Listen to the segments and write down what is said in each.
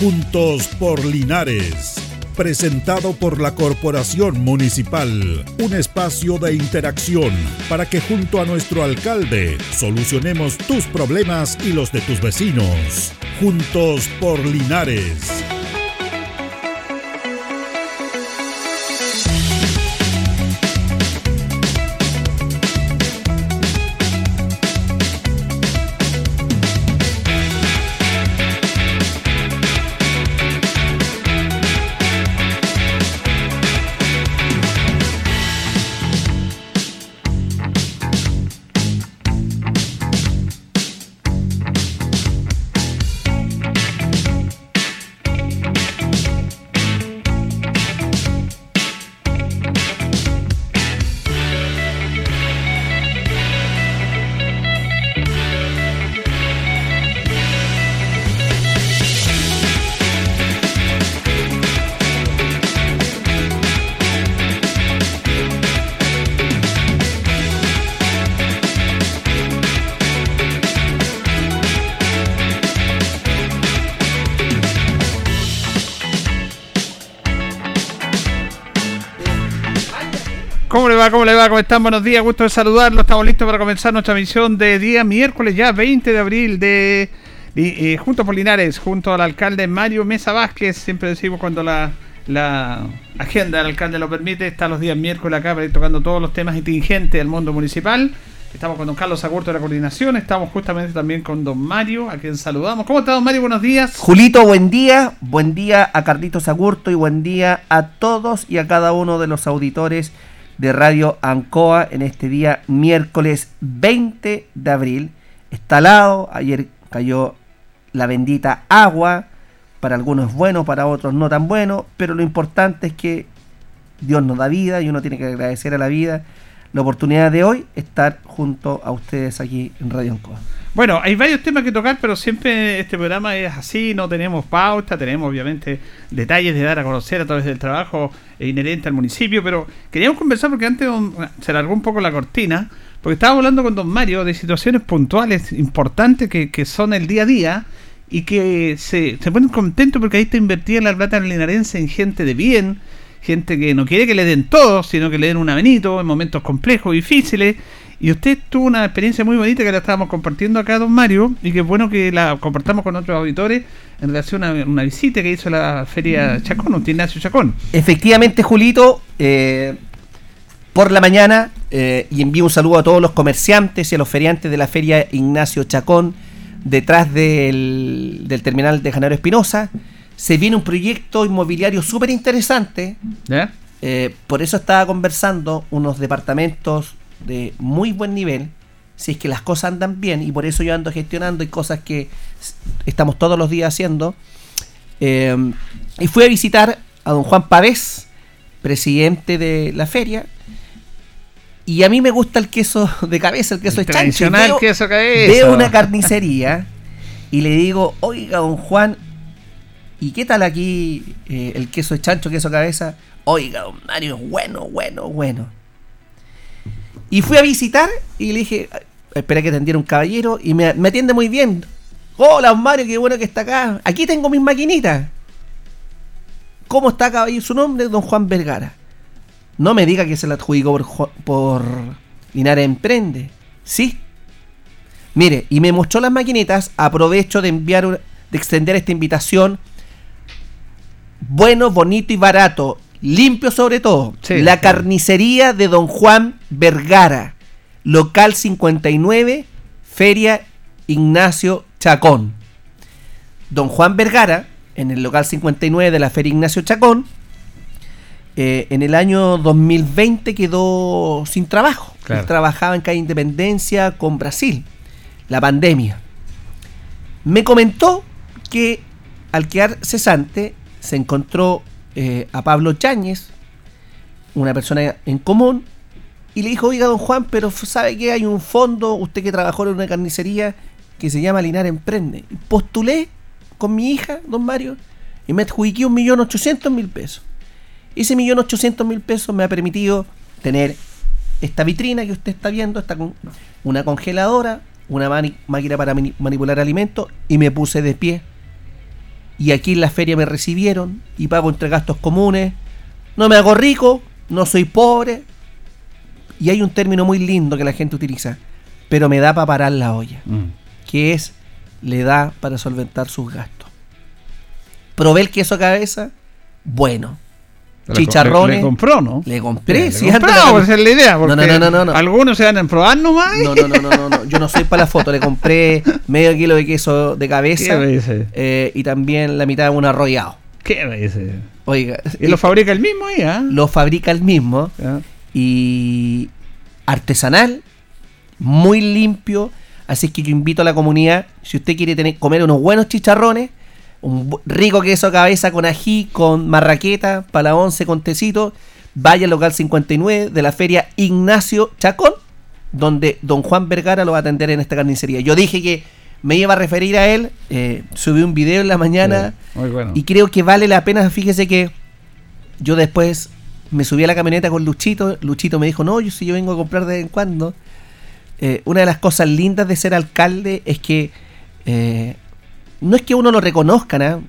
Juntos por Linares. Presentado por la Corporación Municipal. Un espacio de interacción para que junto a nuestro alcalde solucionemos tus problemas y los de tus vecinos. Juntos por Linares. ¿Cómo le va? ¿Cómo están? Buenos días, gusto de saludarlo. Estamos listos para comenzar nuestra misión de día miércoles, ya 20 de abril, de, de eh, Juntos por junto al alcalde Mario Mesa Vázquez. Siempre decimos cuando la, la agenda del alcalde lo permite, está los días miércoles acá para ir tocando todos los temas intingentes del mundo municipal. Estamos con don Carlos Agurto de la coordinación, estamos justamente también con don Mario, a quien saludamos. ¿Cómo está don Mario? Buenos días. Julito, buen día. Buen día a Carlitos Agurto y buen día a todos y a cada uno de los auditores de Radio Ancoa en este día miércoles 20 de abril. Está helado, ayer cayó la bendita agua, para algunos es bueno, para otros no tan bueno, pero lo importante es que Dios nos da vida y uno tiene que agradecer a la vida la oportunidad de hoy estar junto a ustedes aquí en Radio Ancoa. Bueno, hay varios temas que tocar, pero siempre este programa es así, no tenemos pauta, tenemos obviamente detalles de dar a conocer a través del trabajo inherente al municipio, pero queríamos conversar porque antes se largó un poco la cortina, porque estábamos hablando con don Mario de situaciones puntuales importantes que, son el día a día y que se, se ponen contentos porque ahí está invertida la plata en linarense en gente de bien, gente que no quiere que le den todo, sino que le den un amenito en momentos complejos, difíciles, y usted tuvo una experiencia muy bonita que la estábamos compartiendo acá, don Mario, y que es bueno que la compartamos con otros auditores en relación a una visita que hizo la Feria Chacón, Ignacio Chacón. Efectivamente, Julito, eh, por la mañana, eh, y envío un saludo a todos los comerciantes y a los feriantes de la Feria Ignacio Chacón, detrás del, del terminal de Janero Espinosa. Se viene un proyecto inmobiliario súper interesante. Eh, por eso estaba conversando unos departamentos de muy buen nivel, si es que las cosas andan bien, y por eso yo ando gestionando y cosas que estamos todos los días haciendo. Eh, y fui a visitar a don Juan Pavés, presidente de la feria. Y a mí me gusta el queso de cabeza, el queso El de chancho. y tradicional Veo, queso cabeza. veo una carnicería y le digo, oiga, don Juan, ¿y qué tal aquí eh, el queso de chancho, queso de cabeza? Oiga, don Mario, bueno, bueno, bueno. Y fui a visitar y le dije, espera que atendiera un caballero y me, atiende muy bien. Hola, don Mario, qué bueno que está acá. Aquí tengo mis maquinitas. ¿Cómo está caballero? Su nombre es don Juan Vergara. No me diga que se la adjudicó por, por Linares Emprende. Sí. Mire, y me mostró las maquinitas. Aprovecho de enviar, de extender esta invitación. Bueno, bonito y barato. Limpio sobre todo. Sí, la sí. carnicería de Don Juan Vergara. Local 59, Feria Ignacio Chacón. Don Juan Vergara, en el local 59 de la Feria Ignacio Chacón, eh, en el año 2020 quedó sin trabajo. Claro. Él trabajaba en calle Independencia con Brasil, la pandemia. Me comentó que al quedar cesante se encontró eh, a Pablo Cháñez, una persona en común, y le dijo, oiga, don Juan, pero ¿sabe que hay un fondo, usted que trabajó en una carnicería que se llama Linar Emprende? Postulé con mi hija, don Mario, y me adjudiqué un millón ochocientos mil pesos. Ese millón ochocientos mil pesos me ha permitido tener esta vitrina que usted está viendo, está con una congeladora, una máquina para mani- manipular alimentos, y me puse de pie. Y aquí en la feria me recibieron y pago entre gastos comunes. No me hago rico, no soy pobre. Y hay un término muy lindo que la gente utiliza, pero me da para parar la olla, Mm. que es le da para solventar sus gastos. Probé el queso a cabeza, bueno. Le- Chicharrones. Le, compró, ¿no? Le compré, Le sí, compró, antes la- esa es la idea. No, no, porque no, no, no, no. Algunos se van a probar nomás. No, no, no, no, no, no, yo no soy para la foto, le compré medio kilo de queso de ¿Qué cabeza me dice? eh, y también la mitad de un arrollado. ¿Qué me dice? Oiga, Y lo fabrica el mismo ahí, ¿ah? lo fabrica el mismo y artesanal, muy limpio. Así que yo invito a la comunidad, si usted quiere tener, comer unos buenos chicharrones, un rico queso a cabeza con ají, con marraqueta, para la once con tecito, vaya al local 59 de la feria Ignacio Chacón, donde don Juan Vergara lo va a atender en esta carnicería. Yo dije que me iba a referir a él, eh, subí un video en la mañana. Sí, bueno. Y creo que vale la pena, fíjese que yo después me subí a la camioneta con Luchito, Luchito me dijo, no, yo si yo vengo a comprar de vez en cuando. Eh, una de las cosas lindas de ser alcalde es que eh, no es que uno lo reconozca, ¿no?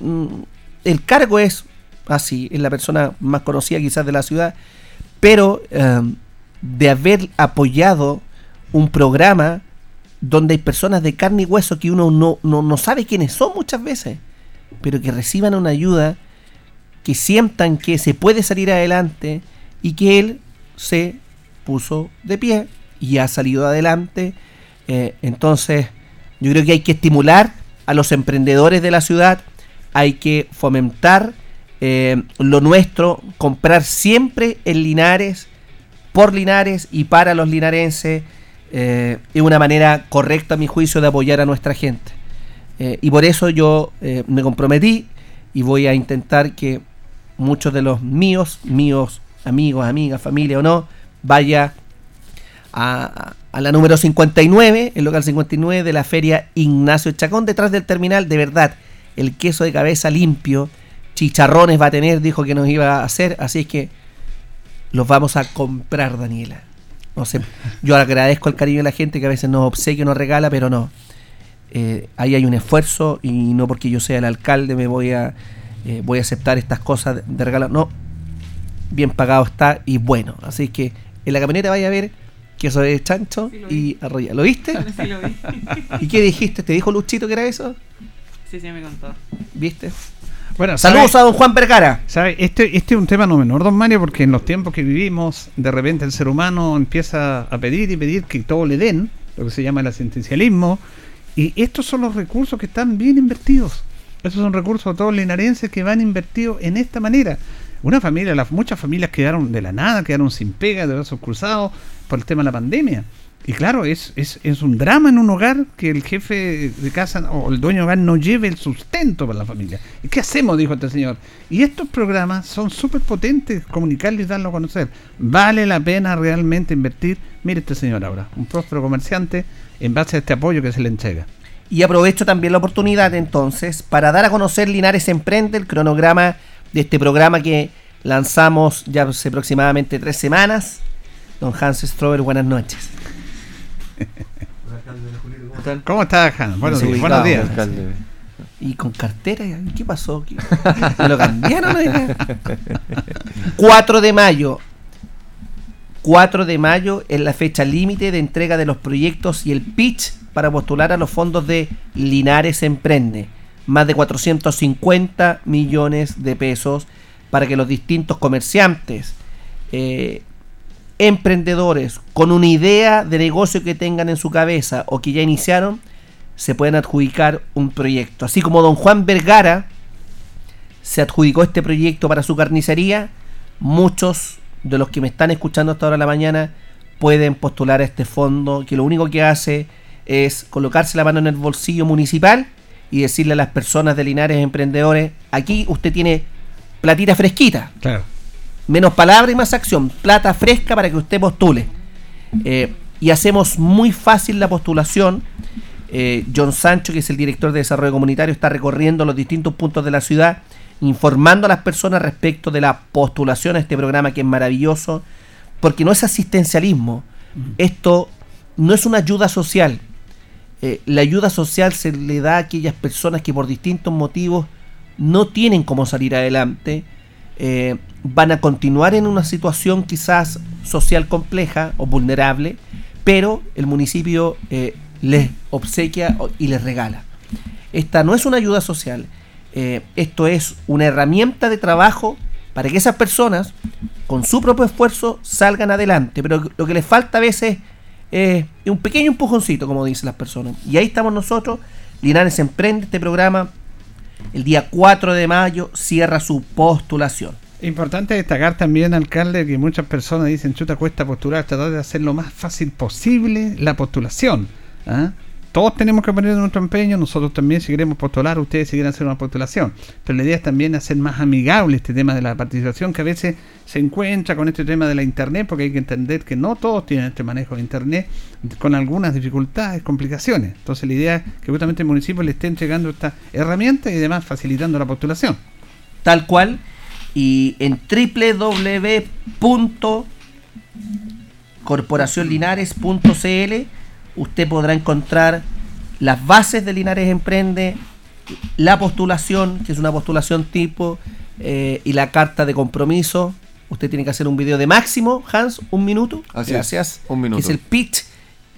Mm, el cargo es así, es la persona más conocida quizás de la ciudad, pero eh, de haber apoyado un programa donde hay personas de carne y hueso que uno no, no, no sabe quiénes son muchas veces, pero que reciban una ayuda, que sientan que se puede salir adelante y que él se puso de pie y ha salido adelante. Eh, entonces, yo creo que hay que estimular a los emprendedores de la ciudad, hay que fomentar eh, lo nuestro, comprar siempre en Linares, por Linares y para los linarenses. eh, es una manera correcta, a mi juicio, de apoyar a nuestra gente. Eh, y por eso yo me comprometí y voy a intentar que muchos de los míos, míos, amigos, amigas, familia o no, vaya a, la número 59, el local 59 de la feria Ignacio Chacón, detrás del terminal, de verdad, el queso de cabeza limpio, chicharrones va a tener, dijo que nos iba a hacer, así es que los vamos a comprar, Daniela. No sé, yo agradezco el cariño de la gente que a veces nos obsequia, nos regala, pero no. Eh, ahí hay un esfuerzo y no porque yo sea el alcalde me voy a eh, voy a aceptar estas cosas de, de regalo. No, bien pagado está y bueno. Así que en la camioneta vaya a ver queso de chancho Sí, y arrolla. ¿Lo viste? Sí, lo vi. ¿Y qué dijiste? ¿Te dijo Luchito que era eso? Sí, sí, me contó. ¿Viste? Bueno, Saludos ¿sabe- a don Juan Vergara. ¿Sabe? Este, este es un tema no menor, don Mario, porque en los tiempos que vivimos, de repente el ser humano empieza a pedir y pedir que todo le den, lo que se llama el asistencialismo, y estos son los recursos que están bien invertidos. Esos son recursos todos linarenses que van invertidos en esta manera. Una familia, las, muchas familias quedaron de la nada, quedaron sin pega, de brazos cruzados por el tema de la pandemia. Y claro, es, es, es un drama en un hogar que el jefe de casa o el dueño de hogar no lleve el sustento para la familia. ¿Y qué hacemos? Dijo este señor. Y estos programas son súper potentes, comunicarles y darlo a conocer. Vale la pena realmente invertir. Mire este señor ahora, un próspero comerciante en base a este apoyo que se le entrega. Y aprovecho también la oportunidad entonces para dar a conocer Linares Emprende, el cronograma de este programa que lanzamos ya hace aproximadamente tres semanas. Don Hans Strober, buenas noches. ¿Cómo está, Han? Buenos, días, Desubicado, buenos días. alcalde. Y con cartera, ¿qué pasó? ¿Qué- ¿Me lo cambiaron? oiga? 4 de mayo. 4 de mayo es la fecha límite de entrega de los proyectos y el pitch para postular a los fondos de Linares Emprende. Más de 450 millones de pesos para que los distintos comerciantes, eh, emprendedores con una idea de negocio que tengan en su cabeza o que ya iniciaron, se pueden adjudicar un proyecto. Así como don Juan Vergara se adjudicó este proyecto para su carnicería, muchos de los que me están escuchando hasta ahora de la mañana pueden postular a este fondo que lo único que hace es colocarse la mano en el bolsillo municipal y decirle a las personas de Linares emprendedores, aquí usted tiene platita fresquita, Claro. Menos palabra y más acción, plata fresca para que usted postule. Eh, y hacemos muy fácil la postulación. Eh, John Sancho, que es el director de desarrollo comunitario, está recorriendo los distintos puntos de la ciudad, informando a las personas respecto de la postulación a este programa que es maravilloso, porque no es asistencialismo, esto no es una ayuda social. Eh, la ayuda social se le da a aquellas personas que por distintos motivos no tienen cómo salir adelante, eh, van a continuar en una situación quizás social compleja o vulnerable, pero el municipio eh, les obsequia y les regala. Esta no es una ayuda social, eh, esto es una herramienta de trabajo para que esas personas, con su propio esfuerzo, salgan adelante. Pero lo que les falta a veces es un pequeño empujoncito, como dicen las personas. Y ahí estamos nosotros. Linares Emprende este programa. El día 4 de mayo cierra su postulación. Importante destacar también, alcalde, que muchas personas dicen, chuta, cuesta postular, tratar de hacer lo más fácil posible la postulación. ¿ah? Todos tenemos que poner nuestro empeño, nosotros también si queremos postular, ustedes si quieren hacer una postulación. Pero la idea es también hacer más amigable este tema de la participación que a veces se encuentra con este tema de la internet, porque hay que entender que no todos tienen este manejo de internet con algunas dificultades, complicaciones. Entonces la idea es que justamente el municipio le esté entregando esta herramienta y además facilitando la postulación. Tal cual. Y en www.corporacionlinares.cl usted podrá encontrar las bases de Linares Emprende, la postulación, que es una postulación tipo, eh, y la carta de compromiso. Usted tiene que hacer un video de máximo, Hans, un minuto. Gracias. un minuto. es el pitch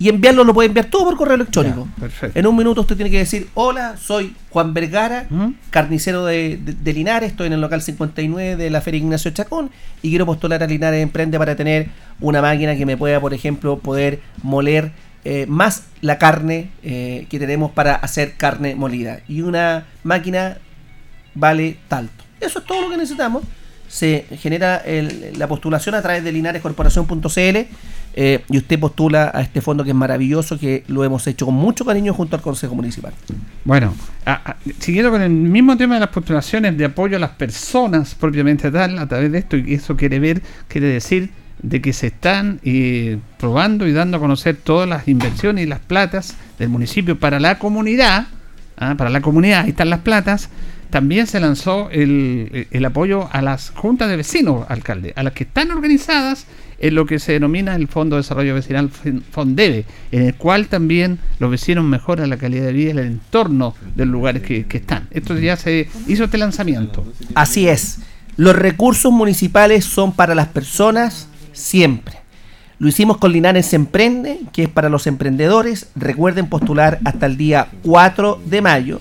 y enviarlo lo puede enviar todo por correo electrónico. En un minuto usted tiene que decir, hola, soy Juan Vergara, carnicero de, Linares, estoy en el local 59 de la Feria Ignacio Chacón y quiero postular a Linares Emprende para tener una máquina que me pueda, por ejemplo, poder moler eh, más la carne eh, que tenemos para hacer carne molida. Y una máquina vale tanto. Eso es todo lo que necesitamos. Se genera la postulación a través de linarescorporación.cl eh, y usted postula a este fondo que es maravilloso, que lo hemos hecho con mucho cariño junto al Consejo Municipal. Bueno, siguiendo con el mismo tema de las postulaciones de apoyo a las personas propiamente tal, a través de esto, y eso quiere ver, quiere decir de que se están eh, probando y dando a conocer todas las inversiones y las platas del municipio para la comunidad, ¿ah? para la comunidad, ahí están las platas, también se lanzó el, el, apoyo a las juntas de vecinos, alcalde, a las que están organizadas en lo que se denomina el Fondo de Desarrollo Vecinal Fondeve, en el cual también los vecinos mejoran la calidad de vida y el entorno de los lugares que, que están. Esto ya se hizo este lanzamiento. Así es. Los recursos municipales son para las personas siempre. Lo hicimos con Linares Emprende, que es para los emprendedores. Recuerden postular hasta el día 4 de mayo.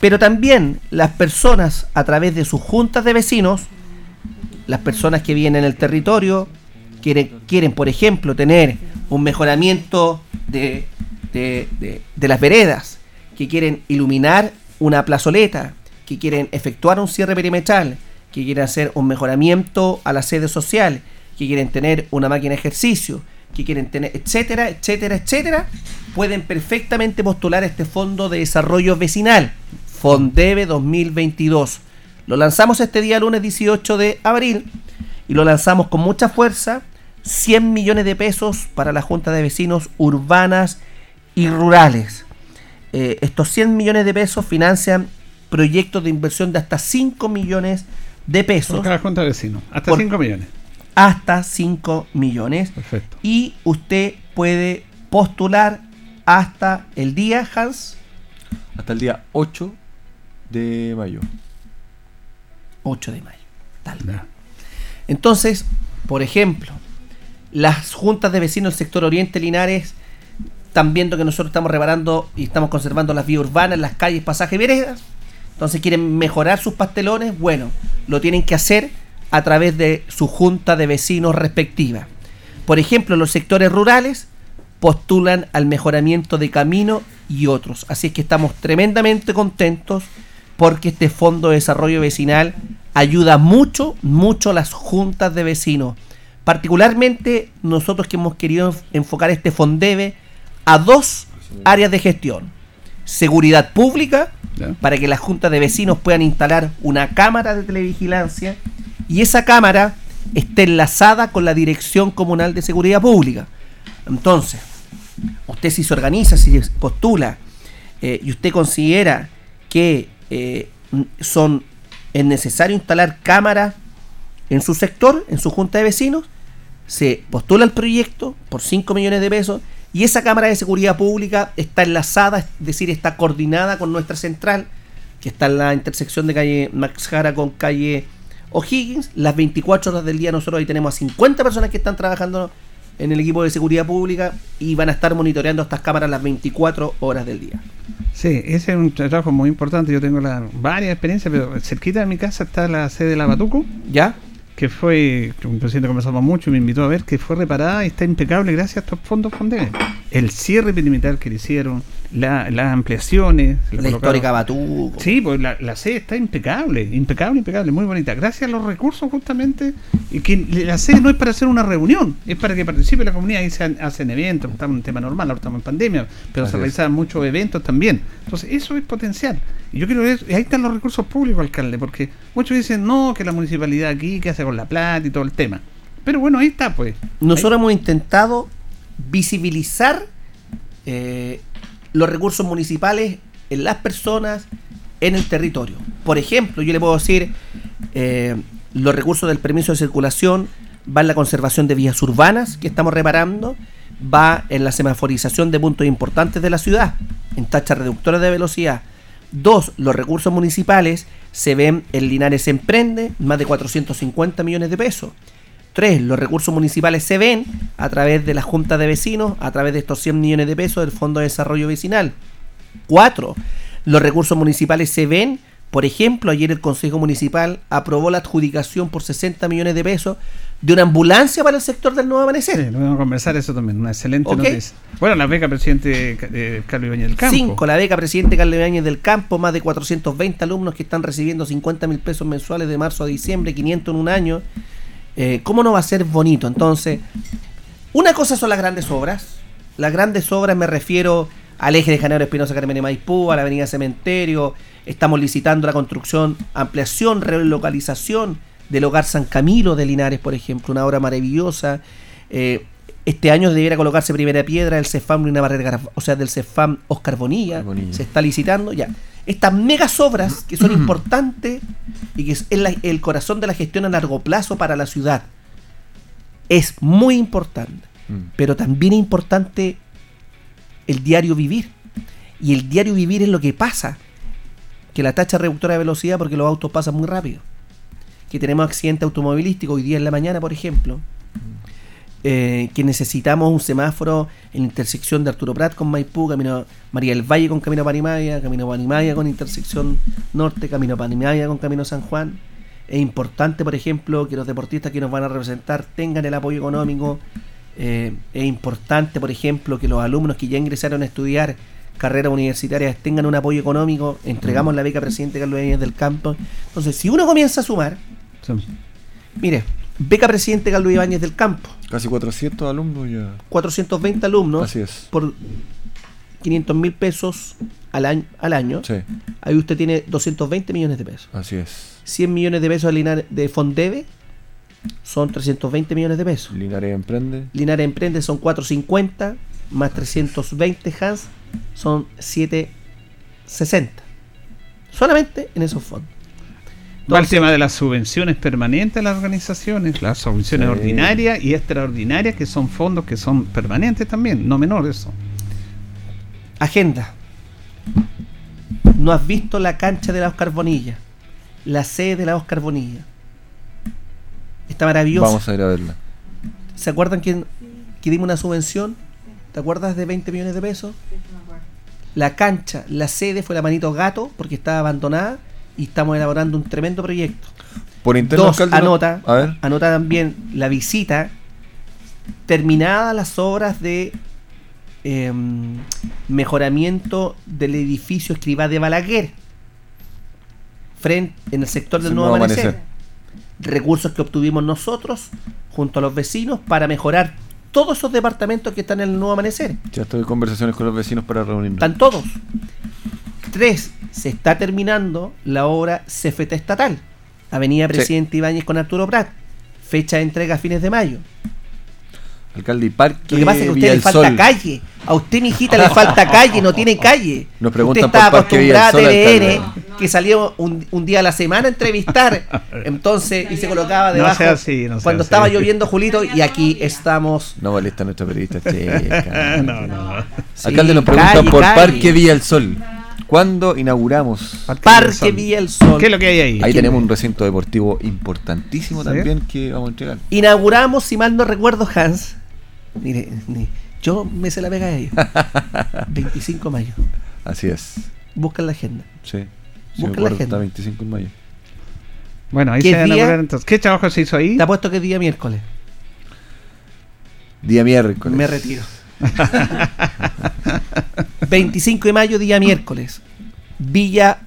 Pero también las personas a través de sus juntas de vecinos, las personas que vienen en el territorio, quieren, quieren por ejemplo, tener un mejoramiento de, de, de las veredas, que quieren iluminar una plazoleta, que quieren efectuar un cierre perimetral, que quieren hacer un mejoramiento a la sede social, que quieren tener una máquina de ejercicio, que quieren tener, etcétera, etcétera, etcétera, pueden perfectamente postular este fondo de desarrollo vecinal, Fondeve 2022. Lo lanzamos este día lunes 18 de abril y lo lanzamos con mucha fuerza, 100 millones de pesos para la Junta de Vecinos urbanas y rurales. Eh, estos 100 millones de pesos financian proyectos de inversión de hasta 5 millones de pesos. Por cada Junta de Vecinos, hasta 5 millones hasta 5 millones. Perfecto. Y usted puede postular hasta el día, Hans. Hasta el día 8 de mayo. 8 de mayo. Tal. Entonces, por ejemplo, las juntas de vecinos del sector Oriente Linares están viendo que nosotros estamos reparando y estamos conservando las vías urbanas, las calles, pasajes, veredas. Entonces quieren mejorar sus pastelones. Bueno, lo tienen que hacer a través de su junta de vecinos respectiva. Por ejemplo, los sectores rurales postulan al mejoramiento de camino y otros. Así es que estamos tremendamente contentos porque este Fondo de Desarrollo Vecinal ayuda mucho, mucho a las juntas de vecinos. Particularmente nosotros que hemos querido enfocar este Fondeve a dos áreas de gestión. Seguridad pública, para que las juntas de vecinos puedan instalar una cámara de televigilancia y esa cámara está enlazada con la Dirección Comunal de Seguridad Pública. Entonces, usted si se organiza, si postula eh, y usted considera que eh, son es necesario instalar cámaras en su sector, en su junta de vecinos, se postula el proyecto por 5 millones de pesos y esa cámara de seguridad pública está enlazada, es decir, está coordinada con nuestra central que está en la intersección de calle Max Jara con calle O'Higgins. Las 24 horas del día nosotros ahí tenemos a 50 personas que están trabajando en el equipo de seguridad pública y van a estar monitoreando estas cámaras las 24 horas del día. Sí, ese es un trabajo muy importante. Yo tengo la, varias experiencias, pero cerquita de mi casa está la sede de la Batuco, ¿Ya? que fue, que un presidente conversamos mucho y me invitó a ver, que fue reparada y está impecable gracias a estos fondos Fondeve. El cierre perimetral que le hicieron, la- las ampliaciones. La colocaron- histórica Batuco. Sí, pues la, la sede está impecable, impecable, impecable, muy bonita. Gracias a los recursos justamente, y que la sede no es para hacer una reunión, es para que participe la comunidad y se hacen eventos, estamos en un tema normal, ahora estamos en pandemia, pero Así se es. realizan muchos eventos también. Entonces, eso es potencial. Y yo quiero ver, y ahí están los recursos públicos, alcalde, porque muchos dicen, no, que la municipalidad aquí, que hace con la plata y todo el tema. Pero bueno, ahí está, pues. Nosotros hemos intentado visibilizar eh, los recursos municipales en las personas, en el territorio. Por ejemplo, yo le puedo decir, eh, los recursos del permiso de circulación va en la conservación de vías urbanas que estamos reparando, va en la semaforización de puntos importantes de la ciudad, en tachas reductoras de velocidad. Dos, los recursos municipales se ven en Linares Emprende, más de 450 millones de pesos. Tres, los recursos municipales se ven a través de la Junta de Vecinos, a través de estos 100 millones de pesos del Fondo de Desarrollo Vecinal. Cuatro, los recursos municipales se ven, por ejemplo, ayer el Consejo Municipal aprobó la adjudicación por 60 millones de pesos de una ambulancia para el sector del Nuevo Amanecer. Sí, lo vamos a conversar eso también, una excelente Ok. noticia. Bueno, la beca presidente eh, Carlos Ibañez del Campo. Cinco, la beca presidente Carlos Ibáñez del Campo, más de 420 alumnos que están recibiendo 50 mil pesos mensuales de marzo a diciembre, 500 en un año. Eh, ¿Cómo no va a ser bonito? Entonces, una cosa son las grandes obras. Las grandes obras me refiero al eje de Janero Espinosa Carmen de Maipú, a la avenida Cementerio. Estamos licitando la construcción, ampliación, relocalización del hogar San Camilo de Linares, por ejemplo, una obra maravillosa. Eh, este año debiera colocarse primera piedra del CEFAM Barrera, Gar- o sea, del CEFAM Oscar Bonilla. Se está licitando ya. Estas megas obras que son importantes y que es el, el corazón de la gestión a largo plazo para la ciudad. Es muy importante. Mm. Pero también es importante el diario vivir. Y el diario vivir es lo que pasa. Que la tacha reductora de velocidad porque los autos pasan muy rápido. Que tenemos accidente automovilístico hoy día en la mañana, por ejemplo. Eh, que necesitamos un semáforo en la intersección de Arturo Prat con Maipú, Camino María del Valle con Camino Panimaya, Camino Panimaya con intersección norte, Camino Panimaya con Camino San Juan. Es importante, por ejemplo, que los deportistas que nos van a representar tengan el apoyo económico. Eh, es importante, por ejemplo, que los alumnos que ya ingresaron a estudiar carreras universitarias tengan un apoyo económico. Entregamos la beca presidente Carlos Ibáñez del Campo. Entonces, si uno comienza a sumar, Sí. mire, beca presidente Carlos Ibáñez del Campo, Casi 400 alumnos ya. 420 alumnos Así es. por 500 mil pesos al año, al año. Sí, Ahí usted tiene 220 millones de pesos. así es. 100 millones de pesos de, Fondeve son 320 millones de pesos. Linares Emprende. Linares Emprende son 450 más 320 Hans son 760. Solamente en esos fondos. Va el tema de las subvenciones permanentes a las organizaciones, las subvenciones Sí. ordinarias y extraordinarias, que son fondos que son permanentes también, no menor eso. Agenda. No has visto la cancha de la Oscar Bonilla. La sede de la Oscar Bonilla. Está maravillosa. Vamos a ir a verla. ¿Se acuerdan que, que dimos una subvención? ¿Te acuerdas de 20 millones de pesos? La cancha, la sede fue la Manito Gato porque estaba abandonada y estamos elaborando un tremendo proyecto. Por interno, Dos, alcalde, ¿no? anota, A ver. anota también la visita terminadas las obras de em, mejoramiento del edificio Escribá de Balaguer frente en el sector del El Nuevo Nuevo Amanecer. Amanecer. Recursos que obtuvimos nosotros junto a los vecinos para mejorar todos esos departamentos que están en el Nuevo Amanecer. Ya estoy en conversaciones con los vecinos para reunirnos. Están todos. Tres, se está terminando la obra CFT estatal. Avenida Sí. Presidente Ibáñez con Arturo Prat. Fecha de entrega a fines de mayo. Alcalde y Parque Lo que pasa es que a usted Villa le falta Sol. calle. A usted, mi hijita, le falta calle, no tiene calle. Nos preguntan usted está por acostumbrada a TVN, que salió un, un día a la semana a entrevistar. Entonces, y se colocaba No debajo. sea así, no sea cuando así. estaba lloviendo, Julito, y aquí estamos. No molesta a nuestra periodista no, no. sí, Alcalde nos preguntan calle, por calle. Parque Villa del Sol. ¿Cuándo inauguramos? Parque Sol. Villa El Sol. ¿Qué es lo que hay ahí? Ahí tenemos un recinto deportivo importantísimo ¿Sí? también que vamos a entregar. Inauguramos, si mal no recuerdo, Hans. Mire, yo me se la pega a ella. 25 de mayo. Así es. Buscan la agenda. Sí. Si Busca me la agenda. está 25 de mayo. Bueno, ahí ¿Qué se van a día? acordar entonces. ¿Qué trabajo se hizo ahí? Te apuesto que es día miércoles. Día miércoles. Me retiro. 25 de mayo, día miércoles. Villa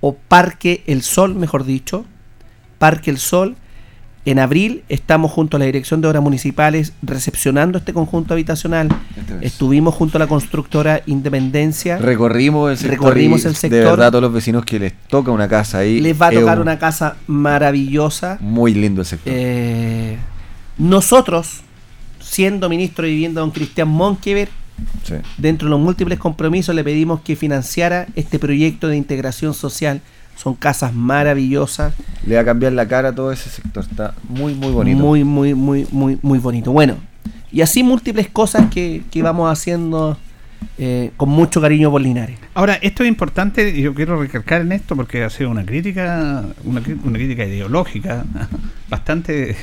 o Parque El Sol, mejor dicho. Parque El Sol. En abril estamos junto a la Dirección de Obras Municipales recepcionando este conjunto habitacional. Esta vez. Estuvimos junto a la constructora Independencia. Recorrimos el sector. Recorrimos el De sector. verdad, a todos los vecinos que les toca una casa ahí. Les va a tocar un- una casa maravillosa. Muy lindo el sector. Eh, nosotros, siendo ministro de Vivienda don Cristian Monkever, Sí. dentro de los múltiples compromisos le pedimos que financiara este proyecto de integración social. Son casas maravillosas, Le va a cambiar la cara a todo ese sector. Está muy, muy bonito. muy, muy, muy, muy, muy bonito. Bueno, y así múltiples cosas que, que vamos haciendo eh, con mucho cariño por Linares. Ahora, esto es importante y yo quiero recalcar en esto porque ha sido una crítica, una, una crítica ideológica bastante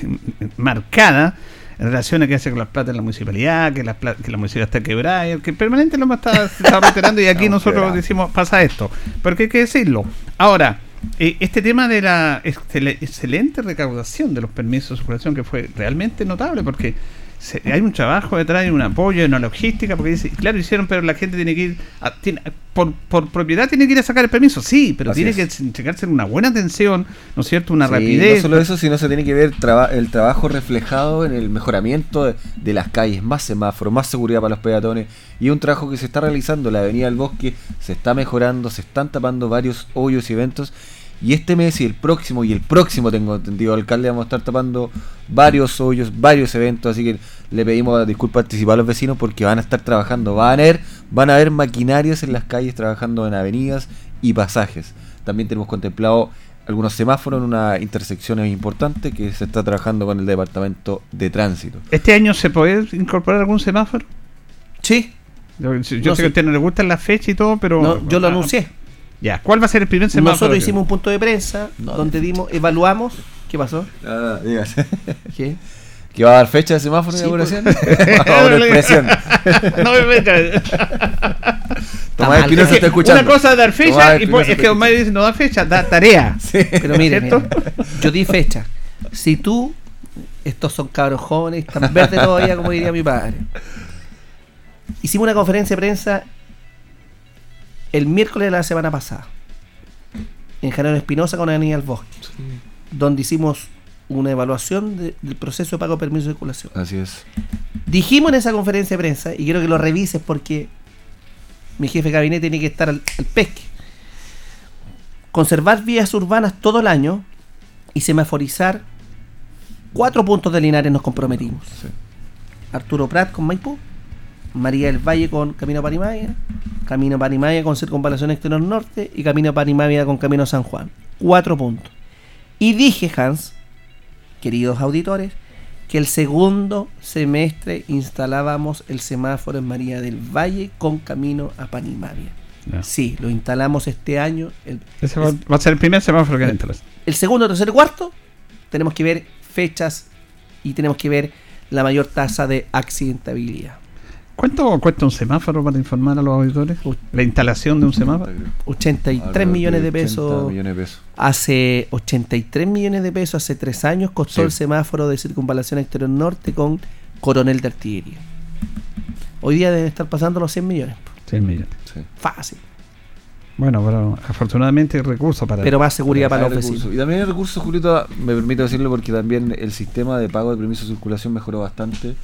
marcada en relación a qué hace con las plata en la municipalidad, que la, que la municipalidad está quebrada, que permanente lo hemos estado, estado reiterando y aquí nosotros decimos pasa esto, porque hay que decirlo. Ahora, eh, este tema de la excel- excelente recaudación de los permisos de circulación que fue realmente notable porque se- hay un trabajo detrás, hay un apoyo, una logística, porque dice, claro, hicieron, pero la gente tiene que ir, a- tiene- por, por propiedad tiene que ir a sacar el permiso, sí, pero Así tiene es. que entregarse una buena atención, ¿no es cierto? Una Sí, rapidez. No solo eso, sino se tiene que ver traba- el trabajo reflejado en el mejoramiento de, de las calles, más semáforos, más seguridad para los peatones. Y un trabajo que se está realizando, la Avenida del Bosque se está mejorando, se están tapando varios hoyos y eventos. Y este mes y el próximo, y el próximo, tengo entendido, alcalde, vamos a estar tapando varios hoyos, varios eventos. Así que le pedimos disculpas anticipadas a los vecinos porque van a estar trabajando. Van a haber, van a haber maquinarias en las calles trabajando en avenidas y pasajes. También tenemos contemplado algunos semáforos en una intersección importante que se está trabajando con el departamento de tránsito. ¿Este año se puede incorporar algún semáforo? Sí, Yo, yo sé que a usted no le gustan las fechas y todo, pero... no, yo lo Ah, anuncié. Ya, ¿cuál va a ser el primer semáforo? Nosotros hicimos un punto de prensa No. donde dimos, evaluamos. ¿Qué pasó? Ah, dígase. ¿Qué? ¿Que va a dar fecha de semáforo Sí, de inauguración? expresión. no me metas. mal, Tomás es Espinosa que está escuchando. Una cosa es dar fecha Tomás y pues, Espinosa es que Mario dice no da fecha, da tarea. Pero mire, yo di fecha. Si tú, estos son cabros jóvenes, están verdes todavía, como diría mi padre. Hicimos una conferencia de prensa el miércoles de la semana pasada, en General Espinosa con Aníbal Bosque, donde hicimos una evaluación de- del proceso de pago de permiso de circulación. Así es. Dijimos en esa conferencia de prensa, y quiero que lo revises porque mi jefe de gabinete tiene que estar al, al pesque. Conservar vías urbanas todo el año y semaforizar cuatro puntos de Linares nos comprometimos. Sí. Arturo Prat con Maipú, María del Valle con Camino a Panimaya, Camino a Panimaya con Circunvalación Exterior Norte y Camino a Panimaya con Camino San Juan. Cuatro puntos. Y dije, Hans, queridos auditores, que el segundo semestre instalábamos el semáforo en María del Valle con Camino a Panimavia. Sí, lo instalamos este año. El, Ese va, va a ser el primer semáforo que entra. el segundo, tercer cuarto, tenemos que ver fechas y tenemos que ver la mayor tasa de accidentabilidad. ¿Cuánto cuesta un semáforo para informar a los auditores? La instalación de un semáforo. 83 Alrededor millones de 80 pesos. millones de pesos. Hace 83 millones de pesos, hace tres años costó Sí. el semáforo de circunvalación exterior norte con coronel de artillería. Hoy día deben estar pasando los 100 millones. 100 millones. Sí. Fácil. Bueno, pero afortunadamente hay recursos para Pero más seguridad para Hay los recursos. Y también el recurso, Julito, me permito decirlo porque también el sistema de pago de permiso de circulación mejoró bastante.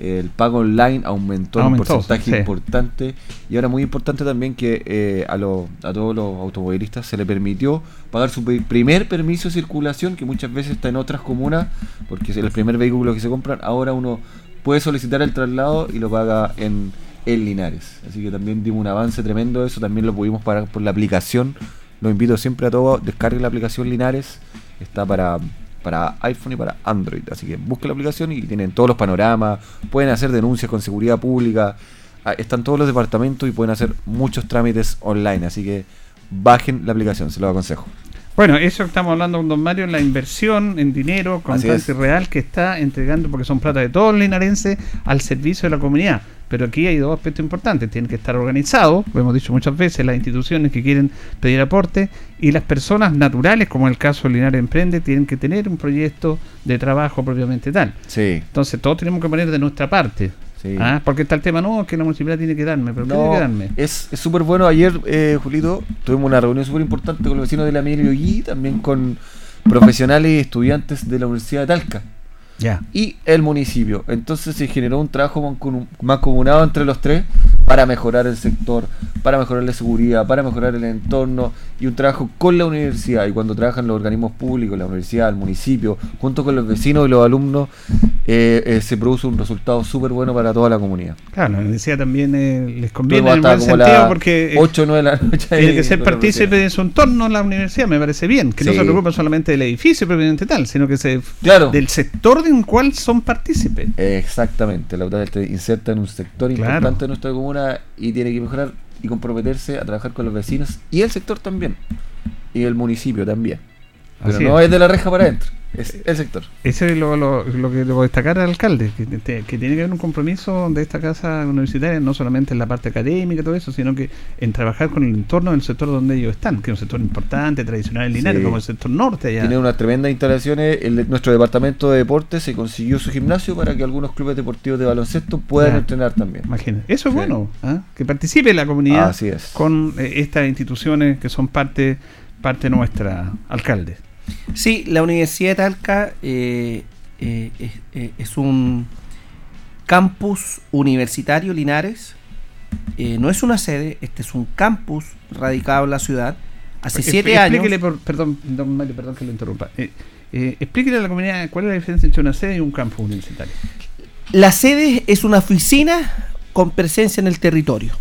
El pago online aumentó en un porcentaje sí. importante. Y ahora muy importante también que eh, a, los- a todos los automovilistas se le permitió pagar su pri- primer permiso de circulación, que muchas veces está en otras comunas, porque es el primer vehículo que se compran. Ahora uno puede solicitar el traslado y lo paga en, en Linares. Así que también dimos un avance tremendo eso. También lo pudimos pagar por la aplicación. Lo invito siempre a todos, descarguen la aplicación Linares. Está para, para iPhone y para Android. Así que busquen la aplicación y tienen todos los panoramas. Pueden hacer denuncias con seguridad pública. ah, están todos los departamentos y pueden hacer muchos trámites online. Así que bajen la aplicación, se lo aconsejo. Bueno, eso que estamos hablando con don Mario, la inversión en dinero constante real que está entregando, porque son plata de todos los linarenses, al servicio de la comunidad. Pero aquí hay dos aspectos importantes. Tienen que estar organizados, lo hemos dicho muchas veces, las instituciones que quieren pedir aporte y las personas naturales, como el caso de Linares Emprende, tienen que tener un proyecto de trabajo propiamente tal. Sí, Entonces todos tenemos que poner de nuestra parte. Sí. ¿ah? Porque está el tema, no, que la municipalidad tiene que darme, pero ¿qué tiene No, que darme? es es súper bueno. Ayer, eh, Julito, tuvimos una reunión súper importante con los vecinos de la Emilio y también con profesionales y estudiantes de la Universidad de Talca Y el municipio. Entonces se generó un trabajo mancomunado entre los tres para mejorar el sector, para mejorar la seguridad, para mejorar el entorno y un trabajo con la universidad. Y cuando trabajan los organismos públicos, la universidad, el municipio, junto con los vecinos y los alumnos, eh, eh, se produce un resultado súper bueno para toda la comunidad. Claro, la universidad también eh, les conviene en buen sentido porque... eh, 8 o 9 de la noche. Tiene que ser partícipe de su entorno en la universidad, me parece bien. Que no se preocupen solamente del edificio propiamente tal, sino que se Claro. del sector en el cual son partícipes. Exactamente, la UTAD te inserta en un sector Claro. importante de nuestra comuna y tiene que mejorar y comprometerse a trabajar con los vecinos y el sector también. Y el municipio también. Pero Así no es de la reja para adentro, es el sector. Eso es lo, lo, lo que debo destacar al alcalde, que, tiene que haber un compromiso de esta casa universitaria, no solamente en la parte académica y todo eso, sino que en trabajar con el entorno del sector donde ellos están, que es un sector importante, tradicional en Linares, Sí. como el sector norte allá. Tiene unas tremendas instalaciones. El- nuestro departamento de deportes se consiguió su gimnasio para que algunos clubes deportivos de baloncesto puedan Ya. entrenar también. Imagínate. Eso es Sí. bueno, ¿ah? que participe la comunidad Así es. con eh, estas instituciones que son parte, parte nuestra, alcalde. Sí, la Universidad de Talca eh, eh, es, eh, es un campus universitario Linares. Eh, no es una sede, este es un campus radicado en la ciudad. Hace Expl- siete años. Por- perdón, don Mario, perdón que lo interrumpa. Eh, explíquele a la comunidad cuál es la diferencia entre una sede y un campus universitario. La sede es una oficina con presencia en el territorio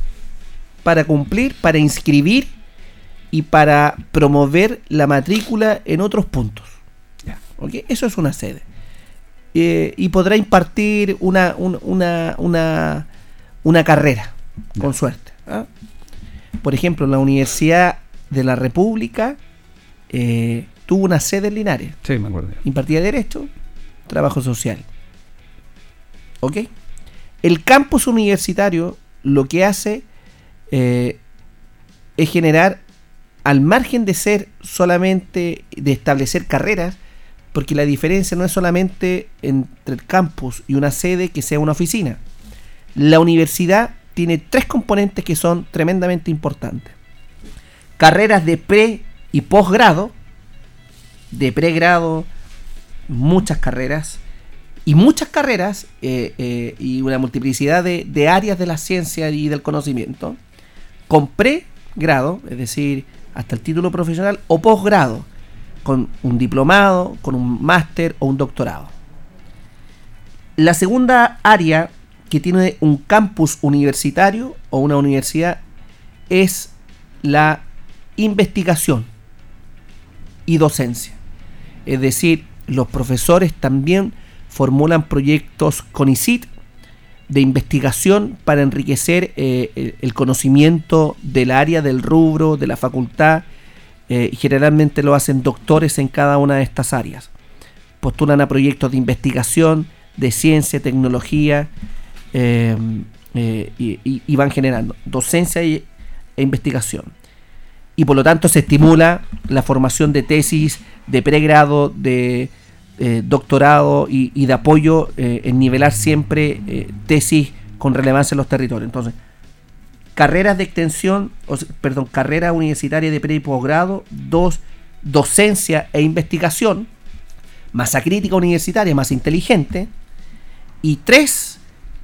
para cumplir, para inscribir y para promover la matrícula en otros puntos. Ya. Eso es una sede. Eh, y podrá impartir una, un- una, una, una carrera, con suerte. ¿ah? Por ejemplo, la Universidad de la República eh, tuvo una sede en Linares Sí, me acuerdo. impartía Derecho, Trabajo Social. ¿Ok? El campus universitario lo que hace eh, es generar, al margen de ser solamente, de establecer carreras, porque la diferencia no es solamente entre el campus y una sede que sea una oficina. La universidad tiene tres componentes que son tremendamente importantes. Carreras de pre y posgrado, de pregrado, muchas carreras y muchas carreras eh, eh, y una multiplicidad de, áreas de la ciencia y del conocimiento con pregrado, es decir, hasta el título profesional o posgrado, con un diplomado, con un máster o un doctorado. La segunda área que tiene un campus universitario o una universidad es la investigación y docencia. Es decir, los profesores también formulan proyectos CONICIT de investigación para enriquecer eh, el- conocimiento del área, del rubro, de la facultad. eh, y generalmente lo hacen doctores en cada una de estas áreas. Postulan a proyectos de investigación, de ciencia, tecnología, eh, eh, y, y- van generando docencia e investigación y por lo tanto se estimula la formación de tesis de pregrado, de eh, doctorado y, de apoyo eh, en nivelar siempre eh, tesis con relevancia en los territorios. Entonces, carreras de extensión, o perdón, carrera universitaria de pre y posgrado, dos, docencia e investigación, masa crítica universitaria, más inteligente, y tres,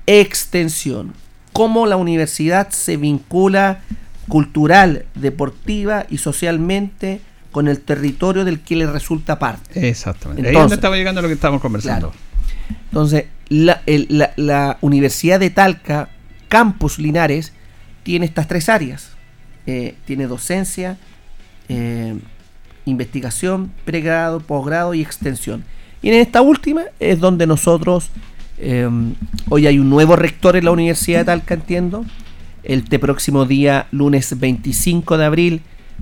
extensión. Cómo la universidad se vincula cultural, deportiva y socialmente con el territorio del que le resulta parte. Exactamente. Ahí es Entonces- donde estamos llegando a lo que estamos conversando. Claro. Entonces, la, el- la- la Universidad de Talca, Campus Linares, tiene estas tres áreas. Eh, tiene docencia, eh, investigación, pregrado, posgrado y extensión. Y en esta última es donde nosotros Eh, hoy hay un nuevo rector en la Universidad de Talca, entiendo. Este próximo día, lunes 25 de abril,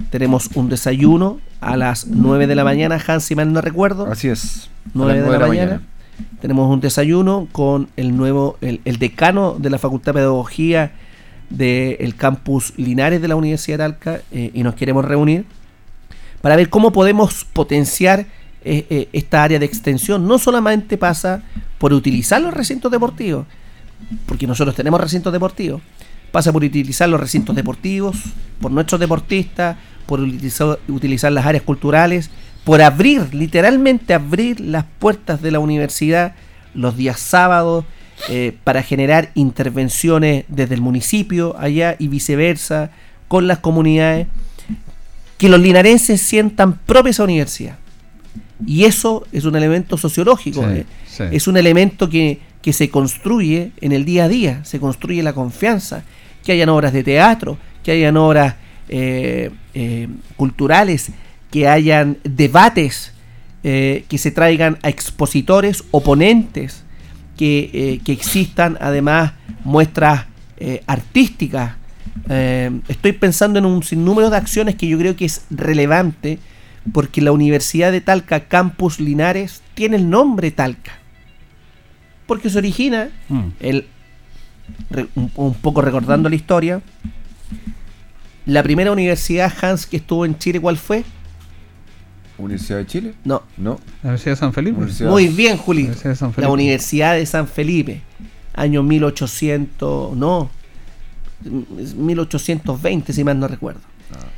tenemos un desayuno a las 9 de la mañana, Hans, si mal no recuerdo. Así es. a 9 las de la, mañana. Tenemos un desayuno con el nuevo, el, el decano de la Facultad de Pedagogía del campus Linares de la Universidad de Talca eh, y nos queremos reunir para ver cómo podemos potenciar eh, eh, esta área de extensión. No solamente pasa por utilizar los recintos deportivos, porque nosotros tenemos recintos deportivos, pasa por utilizar los recintos deportivos, por nuestros deportistas, por utilizar, utilizar las áreas culturales, por abrir, literalmente abrir las puertas de la universidad los días sábados eh, para generar intervenciones desde el municipio allá y viceversa con las comunidades, que los linarenses sientan propia esa universidad. Y eso es un elemento sociológico, Sí, eh. sí. es un elemento que, que se construye en el día a día, se construye la confianza, que hayan obras de teatro, que hayan obras eh, eh, culturales, que hayan debates, eh, que se traigan a expositores, oponentes, que, que existan además muestras artísticas. Estoy pensando en un sinnúmero de acciones que yo creo que es relevante porque la Universidad de Talca, Campus Linares, tiene el nombre Talca. Porque se origina, Mm. el, un, un poco recordando la historia, la primera universidad, Hans, que estuvo en Chile, ¿cuál fue? ¿Universidad de Chile? No, No. La Universidad de San Felipe. Universidad- muy bien, Juli. Universidad de San La. Universidad de San Felipe, año 1800, no, 1820, si mal no recuerdo.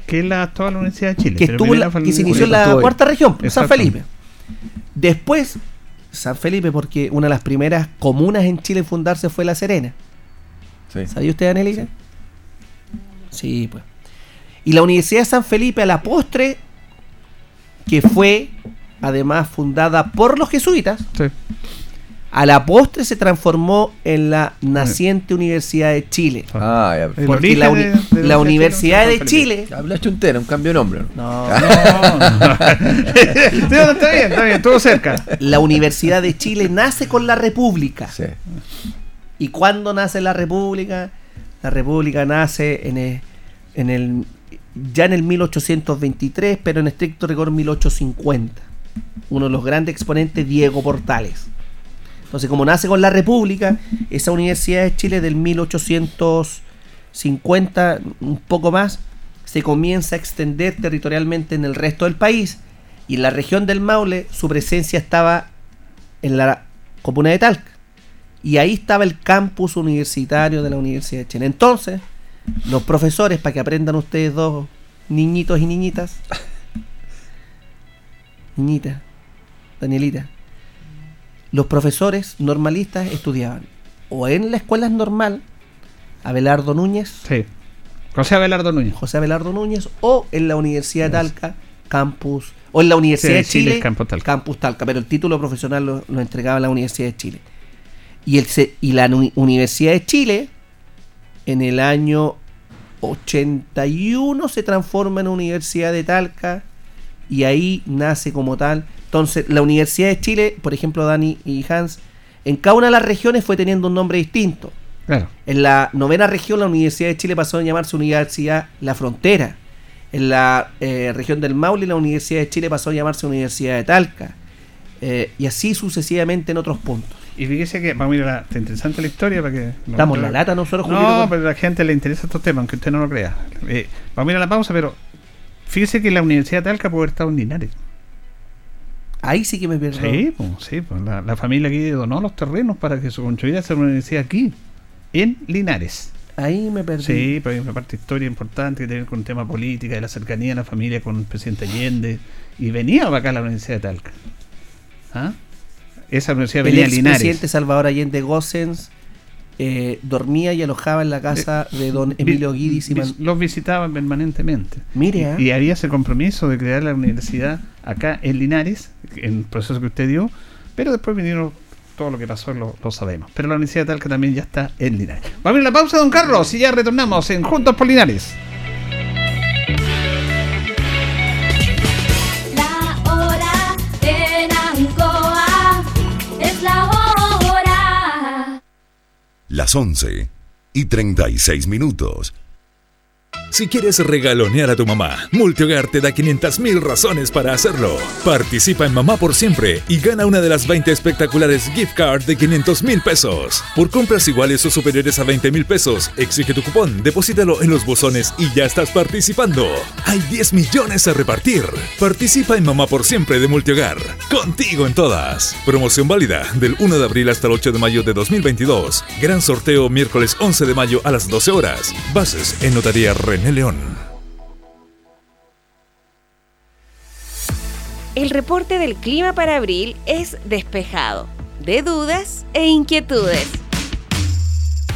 Que es la actual Universidad de Chile. que, estuvo la- que se inició en la cuarta región, San. Felipe. Después, San Felipe, porque una de las primeras comunas en Chile en fundarse fue La Serena. Sí. ¿Sabía usted, Anelita? Sí, pues. Y la Universidad de San Felipe, a la postre, que fue además fundada por los jesuitas, Sí. a la postre se transformó en la naciente Universidad de Chile. Ah, ya. Perfecto. Porque la, uni- de- de la la Universidad de Chile. Hablaste un un cambio de nombre. ¿no? No, No, no. Sí, no, está bien, está bien, estuvo cerca. la Universidad de Chile nace con la República. Sí. ¿Y cuándo nace la República? La República nace en el, ya en el 1823, pero en estricto rigor 1850. Uno de los grandes exponentes, Diego Portales. Entonces, como nace con la República, esa Universidad de Chile del 1850, un poco más, se comienza a extender territorialmente en el resto del país. Y en la región del Maule, su presencia estaba en la comuna de Talca. Y ahí estaba el campus universitario de la Universidad de Chile. Entonces, los profesores, para que aprendan ustedes dos, niñitos y niñitas, niñita, Danielita, los profesores normalistas estudiaban o en la escuela normal, Abelardo Núñez, Sí. José Abelardo Núñez. José Abelardo Núñez, o en la Universidad de Talca, campus, o en la Universidad Sí, de Chile, Chile, Campus Talca. Campus Talca, pero el título profesional lo, lo entregaba la Universidad de Chile. Y, el, y la uni- Universidad de Chile, en el año 81, se transforma en Universidad de Talca, y ahí nace como tal. Entonces, la Universidad de Chile, por ejemplo, Dani y Hans, en cada una de las regiones fue teniendo un nombre distinto. Claro. En la novena región, la Universidad de Chile pasó a llamarse Universidad La Frontera. En la eh, región del Maule, la Universidad de Chile pasó a llamarse Universidad de Talca. Eh, y así sucesivamente en otros puntos. Y fíjese que, vamos a ir a la, está interesante la historia para que... Damos la lata nosotros, Julio. No, pero a la gente le interesa estos temas, aunque usted no lo crea. Eh, vamos a ir a la pausa, pero fíjese que la Universidad de Talca puede haber estado en Linares. Ahí sí que me pierdo. Sí, pues, sí, pues, la, la familia aquí donó los terrenos para que se construyera esa universidad aquí, en Linares. Ahí me perdí. Sí, pero hay una parte de historia importante que tiene que ver con el tema política, de la cercanía de la familia con el presidente Allende. Y venía para acá la Universidad de Talca. ¿Ah? Esa universidad El venía a Linares. expresidente Salvador Allende Gossens eh, dormía y alojaba en la casa de don Emilio Vi- Guidi. si vis- mal- los visitaban permanentemente. Mire, ¿ah? Y había ese compromiso de crear la universidad acá en Linares, en el proceso que usted dio, pero después vinieron todo lo que pasó, lo, lo sabemos. Pero la Universidad de Talca también ya está en Linares. Vamos a ir a la pausa, don Carlos, y ya retornamos en Juntos por Linares. Las 11 y 36 minutos. Si quieres regalonear a tu mamá, Multihogar te da 500.000 razones para hacerlo. Participa en Mamá por Siempre y gana una de las 20 espectaculares gift cards de 500.000 pesos. Por compras iguales o superiores a 20.000 pesos, exige tu cupón, deposítalo en los buzones y ya estás participando. Hay 10 millones a repartir. Participa en Mamá por Siempre de Multihogar. Contigo en todas. Promoción válida del 1 de abril hasta el 8 de mayo de 2022. Gran sorteo miércoles 11 de mayo a las 12 horas. Bases en Notaría René León. El reporte del clima para abril es despejado, de dudas e inquietudes.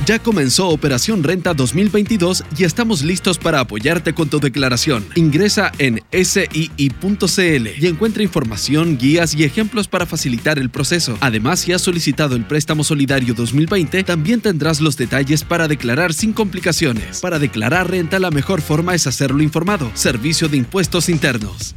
Ya comenzó Operación Renta 2022 y estamos listos para apoyarte con tu declaración. Ingresa en SII.cl y encuentra información, guías y ejemplos para facilitar el proceso. Además, si has solicitado el préstamo solidario 2020, también tendrás los detalles para declarar sin complicaciones. Para declarar renta, la mejor forma es hacerlo informado. Servicio de Impuestos Internos.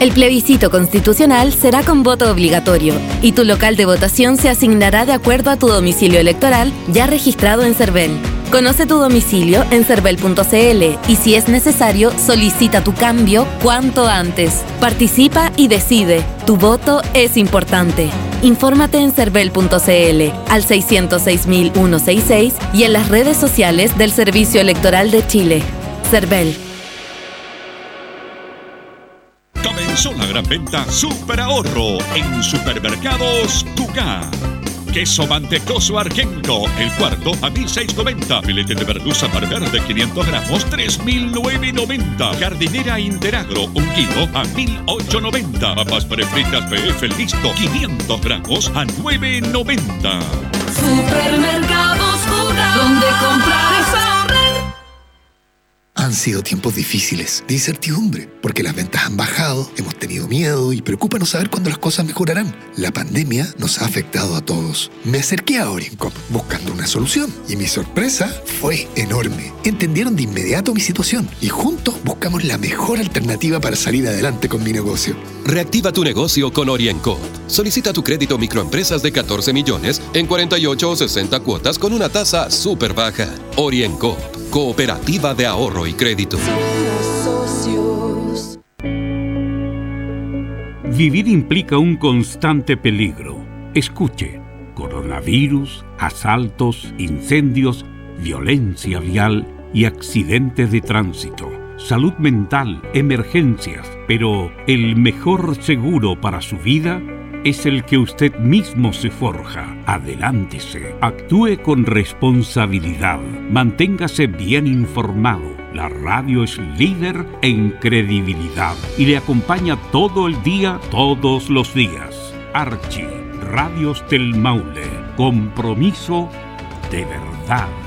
El plebiscito constitucional será con voto obligatorio y tu local de votación se asignará de acuerdo a tu domicilio electoral ya registrado en CERVEL. Conoce tu domicilio en cervel.cl y si es necesario, solicita tu cambio cuanto antes. Participa y decide. Tu voto es importante. Infórmate en cervel.cl al 606.166 y en las redes sociales del Servicio Electoral de Chile. CERVEL. Comenzó la gran venta Super Ahorro en Supermercados Cucá. Queso mantecoso argento, el cuarto a 1690. Filete de merluza par verde 500 gramos, 3990. Jardinera Interagro, un kilo a 1890. Papas prefritas PF listo, 500 gramos a 990. Supermercados Cucá, donde comprar. Han sido tiempos difíciles, de incertidumbre, porque las ventas han bajado, hemos tenido miedo y preocupa no saber cuándo las cosas mejorarán. La pandemia nos ha afectado a todos. Me acerqué a OrienCop buscando una solución y mi sorpresa fue enorme. Entendieron de inmediato mi situación y juntos buscamos la mejor alternativa para salir adelante con mi negocio. Reactiva tu negocio con OrienCop. Solicita tu crédito microempresas de 14 millones en 48 o 60 cuotas con una tasa súper baja. OrienCop, cooperativa de ahorro y crédito. Vivir implica un constante peligro. Escuche, coronavirus, asaltos, incendios, violencia vial y accidentes de tránsito, salud mental, emergencias, pero el mejor seguro para su vida es el que usted mismo se forja. Adelántese, actúe con responsabilidad, manténgase bien informado. La radio es líder en credibilidad y le acompaña todo el día, todos los días. Archie, Radios del Maule, compromiso de verdad.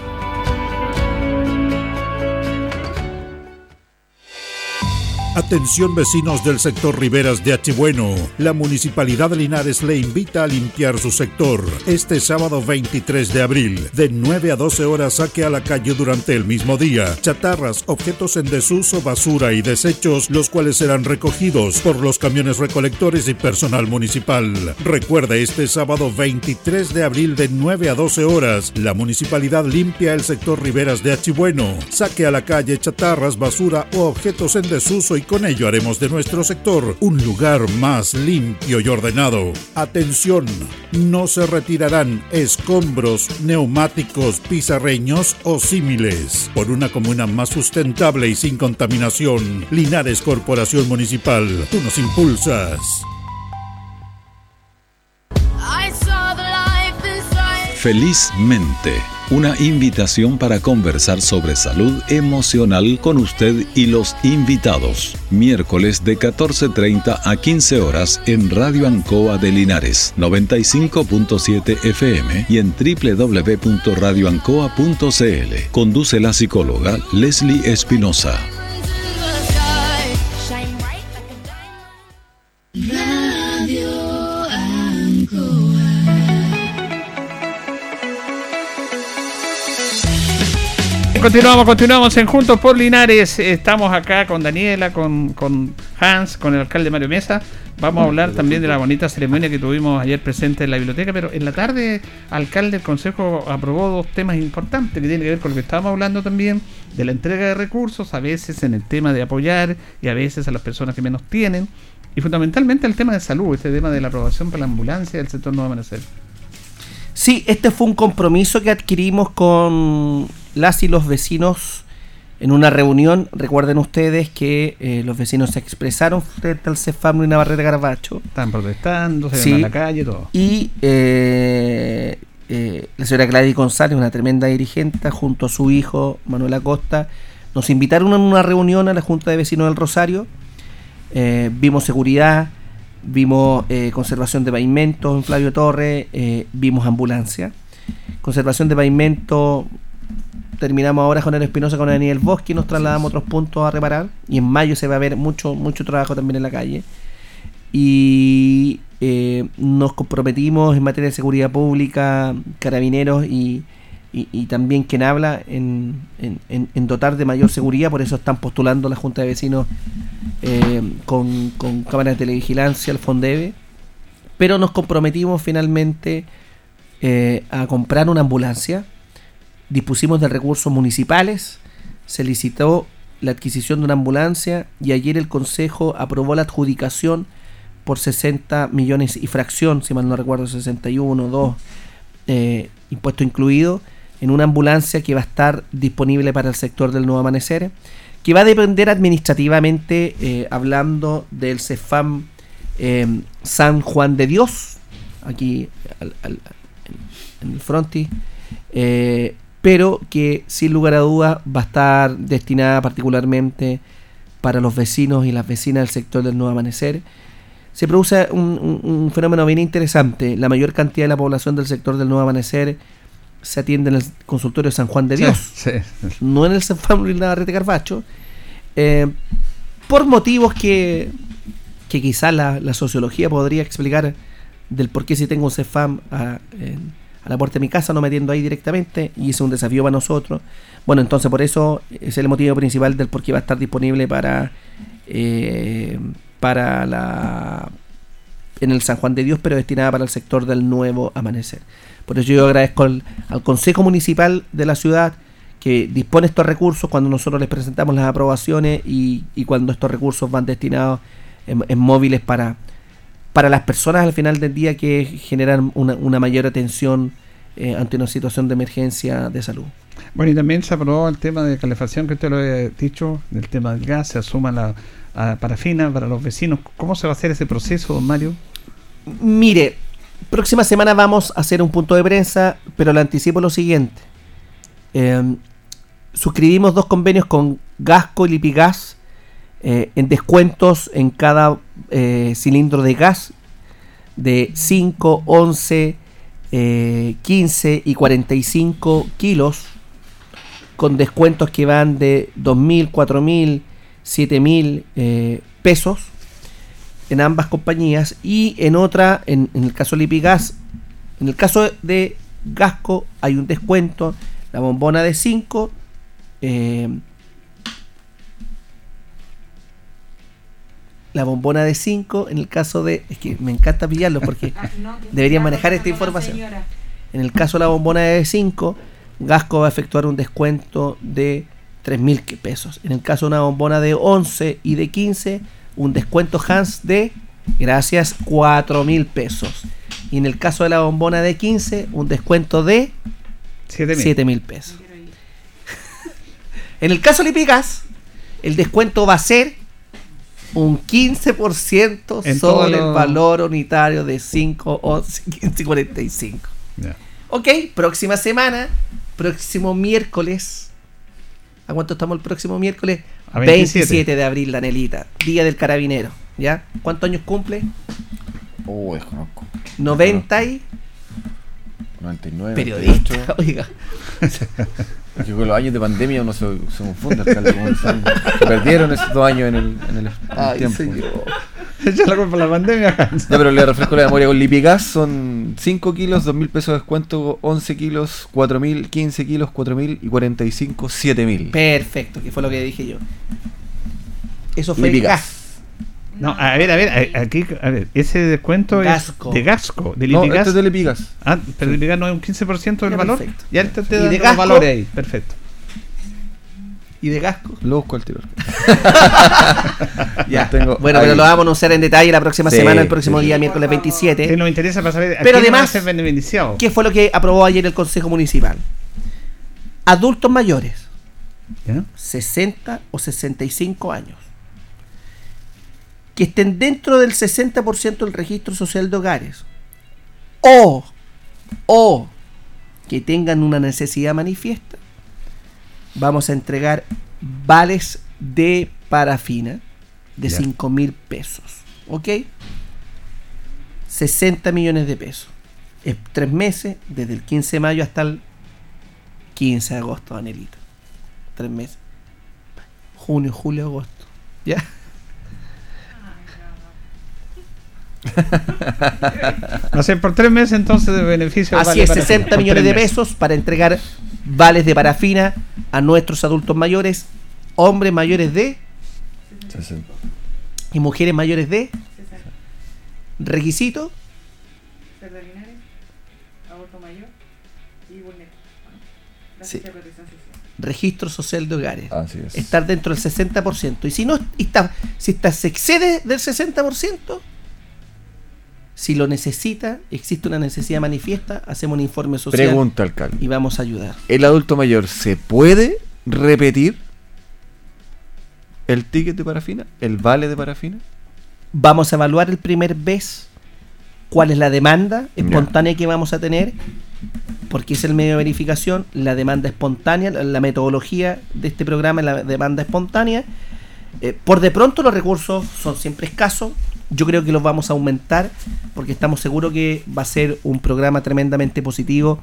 Atención vecinos del sector Riberas de Achibueno. La Municipalidad de Linares le invita a limpiar su sector este sábado 23 de abril. De 9 a 12 horas saque a la calle durante el mismo día. Chatarras, objetos en desuso, basura y desechos, los cuales serán recogidos por los camiones recolectores y personal municipal. Recuerde, este sábado 23 de abril de 9 a 12 horas, la Municipalidad limpia el sector Riberas de Achibueno. Saque a la calle chatarras, basura o objetos en desuso y con ello haremos de nuestro sector un lugar más limpio y ordenado. Atención, no se retirarán escombros, neumáticos, pizarreños o símiles. Por una comuna más sustentable y sin contaminación, Linares Corporación Municipal, tú nos impulsas. Felizmente, una invitación para conversar sobre salud emocional con usted y los invitados. Miércoles de 14.30 a 15 horas en Radio Ancoa de Linares, 95.7 FM y en www.radioancoa.cl. Conduce la psicóloga Leslie Espinosa. Continuamos, continuamos en Juntos por Linares. Estamos acá con Daniela, con, con Hans, con el alcalde Mario Mesa. Vamos a hablar también de la bonita ceremonia que tuvimos ayer presente en la biblioteca, pero en la tarde, alcalde, el consejo aprobó dos temas importantes que tienen que ver con lo que estábamos hablando también, de la entrega de recursos, a veces en el tema de apoyar y a veces a las personas que menos tienen, y fundamentalmente el tema de salud, este tema de la aprobación para la ambulancia del sector Nuevo Amanecer. Sí, este fue un compromiso que adquirimos con las y los vecinos en una reunión, recuerden ustedes que eh, los vecinos se expresaron frente al Cefam y Navarrete Garbacho. Están protestando, se Sí. ven en la calle, todo. Y eh, eh, la señora Gladys González, una tremenda dirigente, junto a su hijo Manuel Acosta, nos invitaron a una reunión a la Junta de Vecinos del Rosario. Vimos seguridad, vimos conservación de pavimentos en Flavio Torre, eh, vimos ambulancia. Conservación de pavimento, terminamos ahora con el Espinosa con Daniel Bosque y nos trasladamos otros puntos a reparar. Y en mayo se va a ver mucho, mucho trabajo también en la calle. Y eh, nos comprometimos en materia de seguridad pública, carabineros y, y- y también quien habla en, en- en- en dotar de mayor seguridad. Por eso están postulando la Junta de Vecinos eh, con, con cámaras de televigilancia, el Fondeve. Pero nos comprometimos finalmente eh, a comprar una ambulancia dispusimos de recursos municipales, se licitó la adquisición de una ambulancia y ayer el Consejo aprobó la adjudicación por 60 millones y fracción, si mal no recuerdo, 61, 2, eh, impuesto incluido, en una ambulancia que va a estar disponible para el sector del Nuevo Amanecer, que va a depender administrativamente, eh, hablando del CEFAM eh, San Juan de Dios, aquí al- en el frontis, eh, pero que sin lugar a dudas va a estar destinada particularmente para los vecinos y las vecinas del sector del Nuevo Amanecer. Se produce un, un- un fenómeno bien interesante. La mayor cantidad de la población del sector del Nuevo Amanecer se atiende en el consultorio de San Juan de Dios, sí. no en el San Luis Navarrete Carvacho, eh, por motivos que, que quizás la, la sociología podría explicar del por qué si tengo un CEFAM a, en- la puerta de mi casa, no metiendo ahí directamente, y es un desafío para nosotros. Bueno, entonces por eso es el motivo principal del por qué va a estar disponible para, eh, para la en el San Juan de Dios, pero destinada para el sector del nuevo amanecer. Por eso yo agradezco al, al Consejo Municipal de la ciudad que dispone estos recursos cuando nosotros les presentamos las aprobaciones y, y cuando estos recursos van destinados en móviles para, para las personas al final del día que generan una, una mayor atención eh, ante una situación de emergencia de salud. Bueno, y también se aprobó el tema de calefacción, que usted lo había dicho, del tema del gas, se asuma la a parafina para los vecinos. ¿Cómo se va a hacer ese proceso, don Mario? Mire, próxima semana vamos a hacer un punto de prensa, pero le anticipo lo siguiente. Eh, suscribimos dos convenios con Gasco y Lipigas eh, en descuentos en cada eh, cilindro de gas de 5, 11, eh, 15 y 45 kilos con descuentos que van de 2.000, 4.000, 7.000 eh, pesos en ambas compañías. Y en otra, en, en el caso de Lipigas, en el caso de Gasco hay un descuento, la bombona de 5, la bombona de 5, en el caso de, es que me encanta pillarlo porque deberían manejar esta información. En el caso de la bombona de 5, Gasco va a efectuar un descuento de 3.000 que- pesos. En el caso de una bombona de 11 y de 15, un descuento Hans de, gracias, 4.000 pesos. Y en el caso de la bombona de 15, un descuento de 7.000. 7.000 pesos. en el caso de Lipigas, el descuento va a ser un 15% En sobre el lo- valor unitario de 5, 11, 15 y 45. Ya. Ok, próxima semana, próximo miércoles. ¿A cuánto estamos el próximo miércoles? A 27. 27 de abril, Danelita, Día del Carabinero. ¿Ya? ¿Cuántos años cumple? Oh, desconozco. 90 y... 99. Periodista, 98. oiga. Es que con los años de pandemia uno se, se confunde, alcalde. Se perdieron esos dos años en el, en el, en Ay, tiempo. señor. Echa la culpa a la pandemia. Ya, pero le refresco la memoria. Con Lipigas son 5 kilos, 2 mil pesos de descuento, 11 kilos, 4 mil, 15 kilos, 4 mil y 45, 7 mil. Perfecto, que fue lo que dije yo. Eso fue Lipigas. No, a ver, a ver, aquí, a ver, ese descuento Gasco. es de Gasco, de No, Lipigas. este es de Lipigas. Ah, pero Lipigas no es un 15% del Ya, valor. perfecto. Ya te, te Y de Gasco- valores ahí, perfecto. ¿Y de gasco? Lo busco al tiro. Ya. Tengo bueno, ahí. pero lo vamos a anunciar en detalle la próxima Sí, semana, el próximo sí. día, miércoles 27. Que nos interesa para saber Pero además, beneficiado. ¿Qué fue lo que aprobó ayer el Consejo Municipal? Adultos mayores, ¿Ya? 60 o 65 años, que estén dentro del 60% del registro social de hogares, o, o que tengan una necesidad manifiesta, vamos a entregar vales de parafina de Ya. 5 mil pesos. ¿Ok? 60 millones de pesos. Es tres meses, desde el 15 de mayo hasta el 15 de agosto, Danielito. Tres meses. Junio, julio, agosto. ¿Ya? A ser por tres meses entonces de beneficio. Así vale es, para- 60 por millones de pesos para entregar vales de parafina a nuestros adultos mayores, hombres mayores de y mujeres mayores de. Requisito, Sí. registro social de hogares. Así es. Estar dentro del 60%. Y si no y está, si está, se excede del 60%, si lo necesita, existe una necesidad manifiesta, hacemos un informe social Pregunta, alcalde. y vamos a ayudar. ¿El adulto mayor se puede repetir el ticket de parafina? ¿El vale de parafina? Vamos a evaluar el primer vez cuál es la demanda espontánea que vamos a tener, porque es el medio de verificación, la demanda espontánea, la, la metodología de este programa es la demanda espontánea. Eh, por de pronto los recursos son siempre escasos, yo creo que los vamos a aumentar, porque estamos seguros que va a ser un programa tremendamente positivo,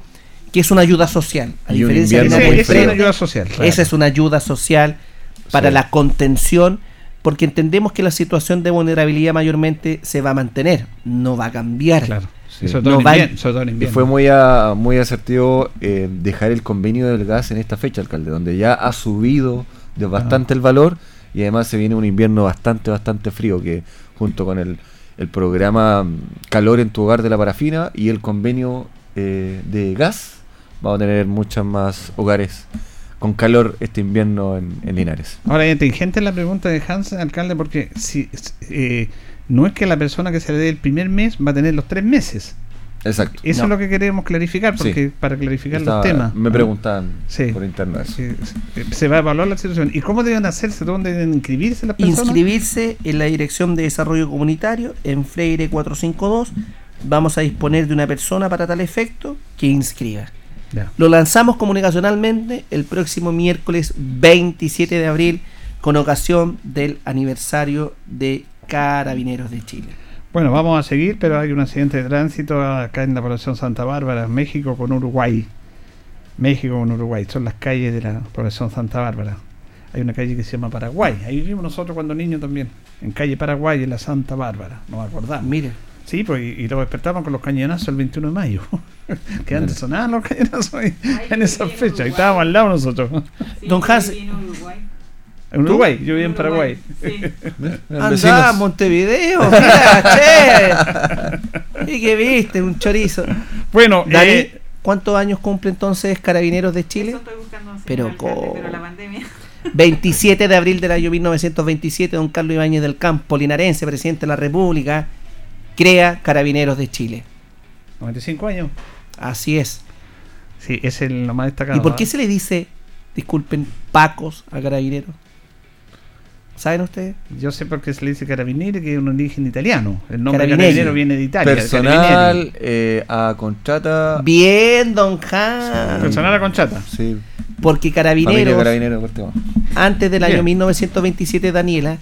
que es una ayuda social, a Y un diferencia de una Esa es una ayuda social. claro. esa es una ayuda social para Sí. la contención, porque entendemos que la situación de vulnerabilidad mayormente se va a mantener, no va a cambiar. Claro. Sí. Sobre todo No en invierno, sobre todo en Y fue muy, a- muy asertivo eh, dejar el convenio del gas en esta fecha, alcalde, donde ya ha subido de bastante el valor y además se viene un invierno bastante, bastante frío que junto con el, el programa mm, Calor en tu hogar de la parafina y el convenio eh, de gas, vamos a tener muchos más hogares con calor este invierno en, Linares. Ahora, inteligente la pregunta de Hans, alcalde, porque si eh, no es que la persona que se le dé el primer mes va a tener los tres meses. Exacto. Eso No. es lo que queremos clarificar, porque Sí. para clarificar Estaba- los temas. Me Sí. por internet. Se va a evaluar la situación. ¿Y cómo deben hacerse? ¿Dónde deben inscribirse las personas? Inscribirse en la Dirección de Desarrollo Comunitario en Freire 452. Vamos a disponer de una persona para tal efecto que inscriba. Ya. Lo lanzamos comunicacionalmente el próximo miércoles 27 de abril con ocasión del aniversario de Carabineros de Chile. Bueno, vamos a seguir, pero hay un accidente de tránsito acá en la población Santa Bárbara, México con Uruguay. México con Uruguay, son las calles de la población Santa Bárbara. Hay una calle que se llama Paraguay, ahí vivimos nosotros cuando niños también, en calle Paraguay, en la Santa Bárbara, nos acordamos. Mire, Sí, pues y, y lo despertamos con los cañonazos el 21 de mayo. que antes sonaban los cañonazos ahí, en esa fecha, y estábamos al lado nosotros. don Hans, En Uruguay, yo vivía en Paraguay. anda a Montevideo, mira, che. ¿Y qué viste? Un chorizo. Bueno, Dani, eh, ¿cuántos años cumple entonces Carabineros de Chile? Eso estoy buscando, Pero alcalde, pero la pandemia. 27 de abril del año 1927, don Carlos Ibáñez del Campo, linarense, presidente de la República, crea Carabineros de Chile. 95 años. Así es. Sí, es el lo más destacado. ¿Y por qué ¿ah? se le dice, disculpen, Pacos a Carabineros? ¿Saben ustedes? Yo sé por qué se le dice carabinieri, que es un origen italiano. El nombre Carabinieri. carabinero viene de Italia. Personal carabinieri. eh, a contrata. Bien, don Hans. Personal a conchata. Sí. Porque Carabineros, Carabinero, antes del año Bien. 1927, Daniela,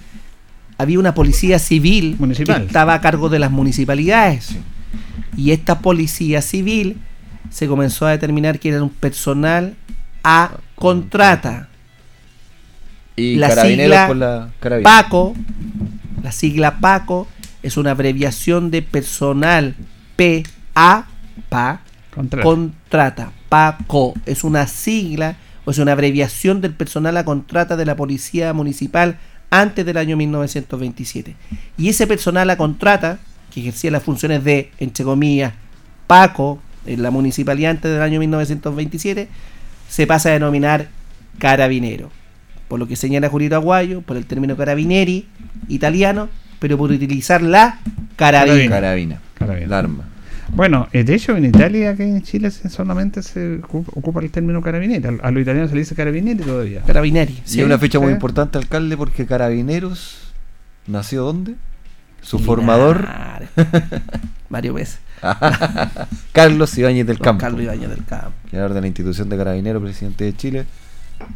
había una policía civil Municipal. que estaba a cargo de las municipalidades. Y esta policía civil se comenzó a determinar que era un personal a contrata. Y La sigla por la Carabinero. Paco, la sigla Paco, es una abreviación de personal PA, PA, Contrata. contrata, PACO, es una sigla o es una abreviación del personal a contrata de la Policía Municipal antes del año 1927. Y ese personal a contrata, que ejercía las funciones de, entre comillas, PACO, en la municipalidad antes del año 1927, se pasa a denominar carabinero. Por lo que señala Julito Aguayo, por el término carabineri, italiano, pero por utilizar la carabina. Carabina. Carabina. La arma. Bueno, eh, de hecho en Italia, aquí en Chile solamente se ocupa, el término carabineri. A, los italianos se le dice carabineri todavía. Carabineri. y es una fecha muy sí. importante, alcalde, porque Carabineros nació ¿dónde? Su formador. Mario Pérez. Carlos Ibáñez del Campo. Carlos Ibáñez del Campo. Creador de la institución de Carabineros, presidente de Chile,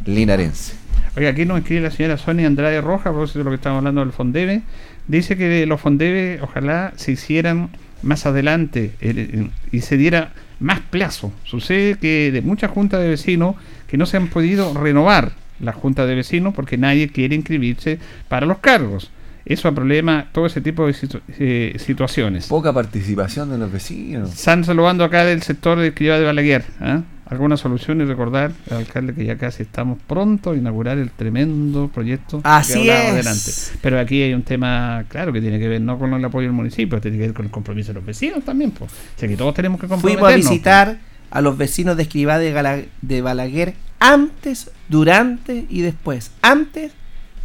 linarense. Oiga, aquí nos escribe la señora Sonia Andrade Roja, a propósito de lo que estamos hablando del Fondebe. Dice que los Fondebe ojalá se hicieran más adelante eh, y se diera más plazo. Sucede que de muchas juntas de vecinos que no se han podido renovar las juntas de vecinos porque nadie quiere inscribirse para los cargos. Eso problema todo ese tipo de situ- eh, situaciones. Poca participación de los vecinos. Están saludando acá del sector de Escribá de Balaguer. ¿ah? Alguna solución y recordar al alcalde que ya casi estamos pronto a inaugurar el tremendo proyecto Así que es. delante. Pero aquí hay un tema, claro, que tiene que ver no con el apoyo del municipio, tiene que ver con el compromiso de los vecinos también. Pues. O sea que todos tenemos que comprometernos. Fuimos a visitar a los vecinos de Escribá de, Gala- de Balaguer antes, durante y después. Antes,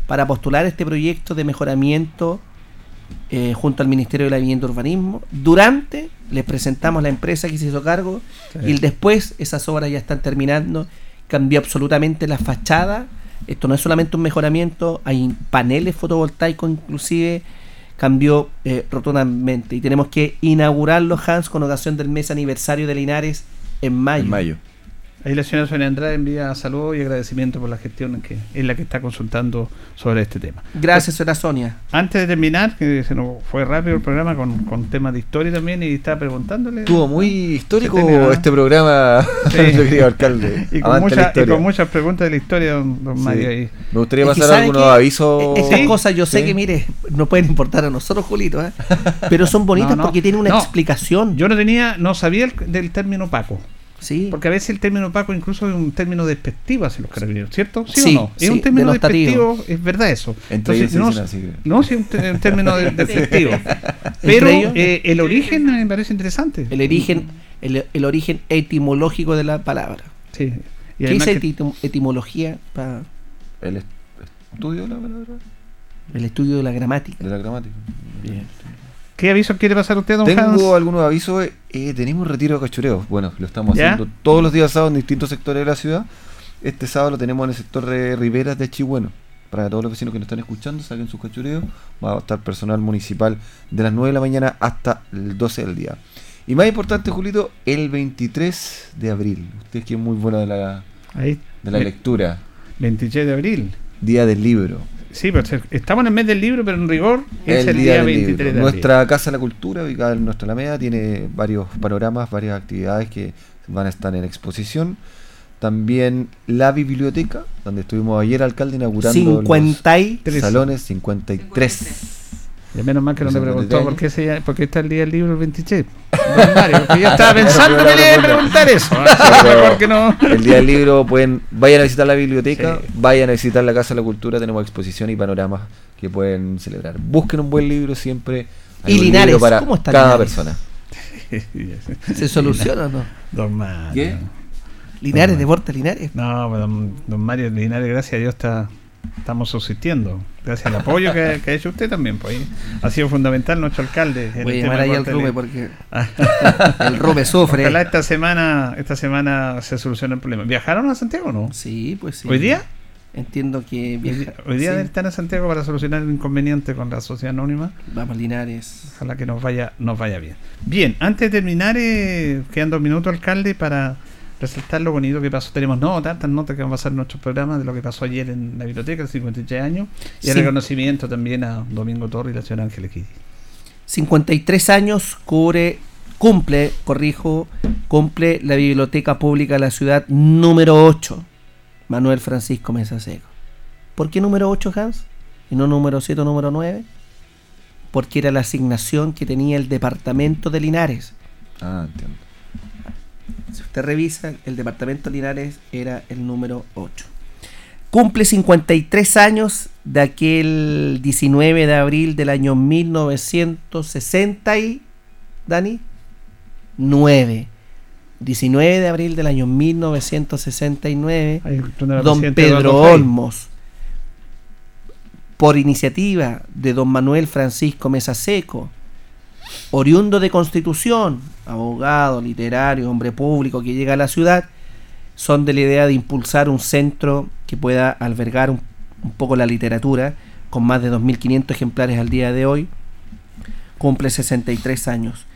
para postular este proyecto de mejoramiento eh, junto al Ministerio de la Vivienda y Urbanismo. Durante, les presentamos la empresa que se hizo cargo Sí. y después, esas obras ya están terminando. Cambió absolutamente la fachada. Esto no es solamente un mejoramiento, hay paneles fotovoltaicos inclusive. Cambió eh, rotundamente y tenemos que inaugurarlo, Hans, con ocasión del mes aniversario de Linares en mayo. En mayo. Ahí la señora Sonia Andrade envía saludos y agradecimiento por la gestión que es la que está consultando sobre este tema. Gracias, señora Sonia. Antes de terminar, que se nos fue rápido el programa con, con temas de historia también y estaba preguntándole. Estuvo muy histórico este programa, Sí. nuestro querido alcalde. y, con mucha- y con muchas preguntas de la historia, don, don Sí. Mario. Ahí. Me gustaría pasar ¿sabe algunos avisos. E- Estas Sí, cosas yo sé sí. que, mire, no pueden importar a nosotros, Julito, ¿eh? pero son bonitas No, no. porque tienen una No. explicación. Yo no tenía, no sabía el- del término Paco. Sí. Porque a veces el término Paco incluso es un término despectivo hacia los carabineros, ¿cierto? ¿Sí, Sí, o no? Es sí, un término despectivo, es verdad eso. Entre ellos se no, así, no, sí, un, término de- despectivo. Pero ellos? eh, el origen me parece interesante. El origen, el, el origen etimológico de la palabra. Sí. Y ¿Qué es etimología? Pa- El est- estudio de la palabra, el estudio de la gramática. de la gramática. ¿Qué aviso quiere pasar usted, don Tengo Hans? algunos avisos. eh, tenemos retiro de cachureo. Bueno, lo estamos ¿Ya? haciendo todos los días sábados en distintos sectores de la ciudad. Este sábado lo tenemos en el sector de Riberas de Chihueno. Para todos los vecinos que nos están escuchando, saquen sus cachureos. Va a estar personal municipal de las 9 de la mañana hasta el 12 del día. Y más importante, Julito, el 23 de abril. Usted que es muy bueno de la, Ahí, de la lectura. 23 de abril. Día del libro. Sí, pero estamos en el mes del libro, pero en rigor es el, día día del 23 libro. de abril. Nuestra Casa de la Cultura, ubicada en nuestra Alameda, tiene varios panoramas, varias actividades que van a estar en exposición. También la biblioteca, donde estuvimos ayer, alcalde, inaugurando 53. los salones 53. Y menos mal que no le 53 preguntó por qué, se, por qué está el día del libro el 23. Don Mario, porque yo estaba pensando que le iba a preguntar eso. ¿ah? Pero Mejor que no. El día del libro, pueden, vayan a visitar la biblioteca, Sí. vayan a visitar la Casa de la Cultura, tenemos exposición y panoramas que pueden celebrar. Busquen un buen libro siempre. hay Y un Linares, libro para ¿cómo está cada Linares? persona. ¿Se soluciona o no? Don Mario. ¿Qué? Linares, deporte Linares. No, pues, don, don Mario Linares, gracias a Dios está, estamos subsistiendo. Gracias al apoyo que, que ha hecho usted también. Pues, ha sido fundamental nuestro alcalde. Voy a llamar ahí al. Rume porque el Rume sufre. Ojalá esta semana, esta semana se solucione el problema. ¿Viajaron a Santiago o no? Sí, pues sí. ¿Hoy día? Entiendo que Hoy día, viaja. hoy día sí. están en Santiago para solucionar el inconveniente con la sociedad anónima. Vamos Linares. Ojalá que nos vaya, nos vaya bien. Bien, antes de terminar, eh, quedan dos minutos, alcalde, para resaltar lo bonito que pasó. Tenemos no tantas notas que van a pasar en nuestros programas de lo que pasó ayer en la biblioteca, el 53 años, y el reconocimiento también a Domingo Torre y la señora Ángeles Kitty. 53 años cubre, cumple, corrijo, cumple la Biblioteca Pública de la Ciudad número 8, Manuel Francisco Mesa Seco. ¿Por qué número 8, Hans? ¿Y no número 7 o número 9? porque era la asignación que tenía el departamento de Linares. Ah, entiendo. Si usted revisa, el departamento de Linares era el número 8. Cumple 53 años de aquel 19 de abril del año 1960 y... Dani? 9. 19 de abril del año 1969, tú no eras don Pedro Eduardo. Olmos, por iniciativa de don Manuel Francisco Mesa Seco, oriundo de Constitución, abogado, literario, hombre público que llega a la ciudad, son de la idea de impulsar un centro que pueda albergar un, poco la literatura, con más de 2.500 ejemplares al día de hoy. Cumple 63 años.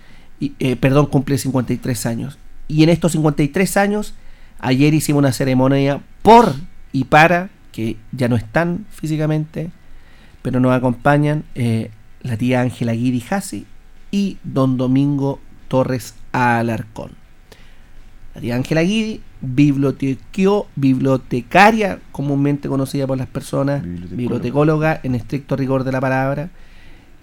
Y, eh, perdón, cumple 53 años. Y en estos 53 años, ayer hicimos una ceremonia por y para, que ya no están físicamente, pero nos acompañan eh, la tía Ángela Guidi Jassi y don Domingo Torres Alarcón. La tía Ángela Guidi, bibliotecaria, comúnmente conocida por las personas, bibliotecóloga en estricto rigor de la palabra,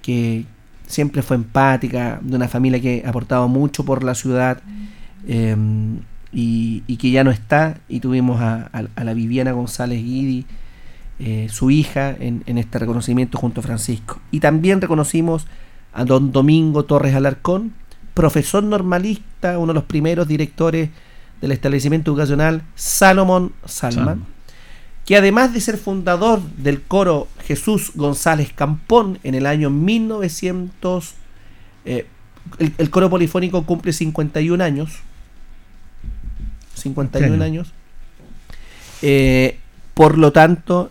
que siempre fue empática, de una familia que ha aportado mucho por la ciudad eh, y, y que ya no está. Y tuvimos a, a- a la Viviana González Guidi, eh, su hija, en, en este reconocimiento junto a Francisco. Y también reconocimos a don Domingo Torres Alarcón, profesor normalista, uno de los primeros directores del establecimiento educacional Salomón Salman, Salman. que además de ser fundador del coro Jesús González Campón en el año 1900, eh, el, el coro polifónico cumple 51 años, 51 Entiendo. años, Eh, por lo tanto,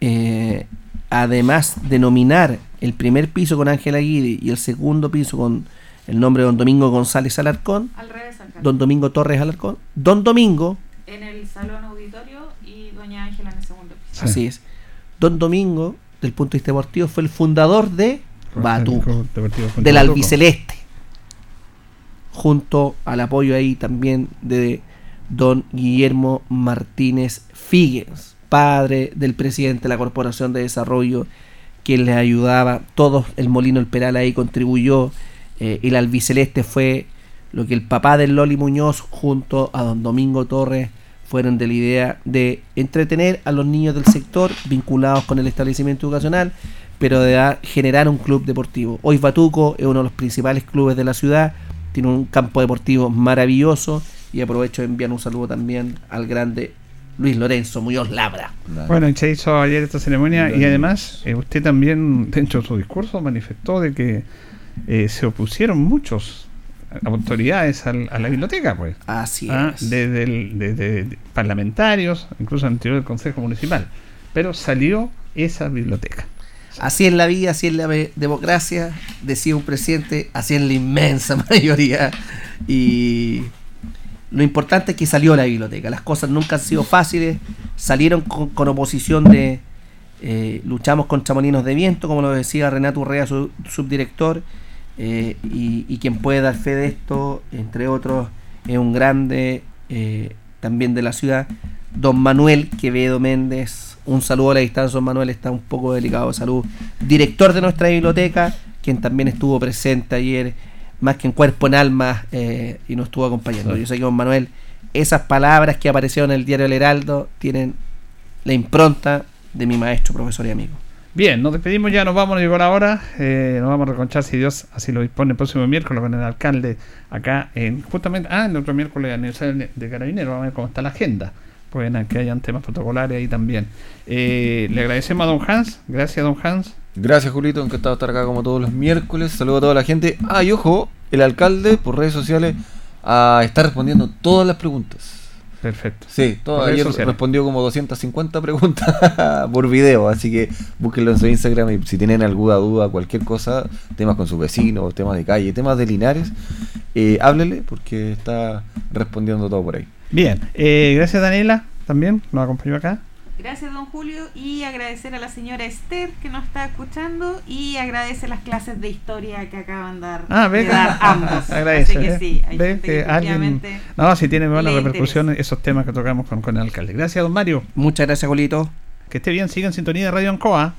eh, además de nominar el primer piso con Ángela Guidi y el segundo piso con el nombre de don Domingo González Alarcón, Al revés, don Domingo Torres Alarcón, don Domingo, En el salón auditorio y doña Ángela en el segundo piso. así es, don Domingo, del punto de vista deportivo, fue el fundador de Batuco, del albiceleste, junto al apoyo ahí también de don Guillermo Martínez Figues, padre del presidente de la Corporación de Desarrollo, quien le ayudaba, todos, el Molino El Peral ahí contribuyó, eh, el albiceleste fue lo que el papá del Loli Muñoz junto a don Domingo Torres fueron de la idea de entretener a los niños del sector vinculados con el establecimiento educacional, pero de generar un club deportivo. Hoy Batuco es uno de los principales clubes de la ciudad, tiene un campo deportivo maravilloso y aprovecho de enviar un saludo también al grande Luis Lorenzo Muñoz Labra. Bueno, y se hizo ayer esta ceremonia y además eh, usted también dentro de su discurso manifestó de que eh, se opusieron muchos autoridades al- a la biblioteca, pues. Así Ah, es. Desde, el- desde parlamentarios, incluso al interior del Consejo Municipal. Pero salió esa biblioteca. Así es la vida, así es la democracia, decía un presidente, así es la inmensa mayoría. Y lo importante es que salió la biblioteca. Las cosas nunca han sido fáciles, salieron con, oposición de... eh, luchamos contra molinos de viento, como lo decía Renato Urrea, su subdirector, eh, y, y quien puede dar fe de esto, entre otros, es un grande eh, también de la ciudad, don Manuel Quevedo Méndez. Un saludo a la distancia, don Manuel está un poco delicado de salud. Director de nuestra biblioteca, quien también estuvo presente ayer, más que en cuerpo, en alma, eh, y nos estuvo acompañando. Sí. Yo sé que don Manuel, esas palabras que aparecieron en el diario El Heraldo tienen la impronta de mi maestro, profesor y amigo. Bien, nos despedimos ya, nos vamos, nos llegó la hora. eh, nos vamos a reconchar si Dios así lo dispone el próximo miércoles con el alcalde acá en justamente, ah, en el otro miércoles aniversario de Carabineros, vamos a ver cómo está la agenda. Pueden que hayan temas protocolares ahí también. Eh, le agradecemos a don Hans, gracias don Hans. Gracias, Julito. Encantado de estar acá como todos los miércoles. Saludo a toda la gente. Ah, y ojo, el alcalde por redes sociales ah, está respondiendo todas las preguntas. Perfecto. Sí, todo, ayer sociales. respondió como 250 preguntas por video, así que búsquenlo en su Instagram y si tienen alguna duda, cualquier cosa, temas con sus vecinos, temas de calle, temas de Linares, eh, háblele porque está respondiendo todo por ahí. Bien, eh, gracias Daniela también, nos acompañó acá. Gracias, don Julio, y agradecer a la señora Esther que nos está escuchando y agradece las clases de historia que acaban de dar ah, ambos. agradece. Así ¿eh? que alguien, No, si tiene buena repercusión interesa. esos temas que tocamos con, con el alcalde. Gracias, don Mario. Muchas gracias, Julito. Que esté bien, sigan en sintonía de Radio Ancoa.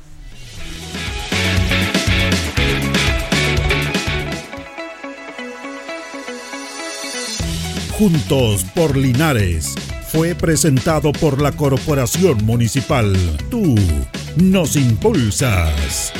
Juntos por Linares fue presentado por la Corporación Municipal. Tú nos impulsas.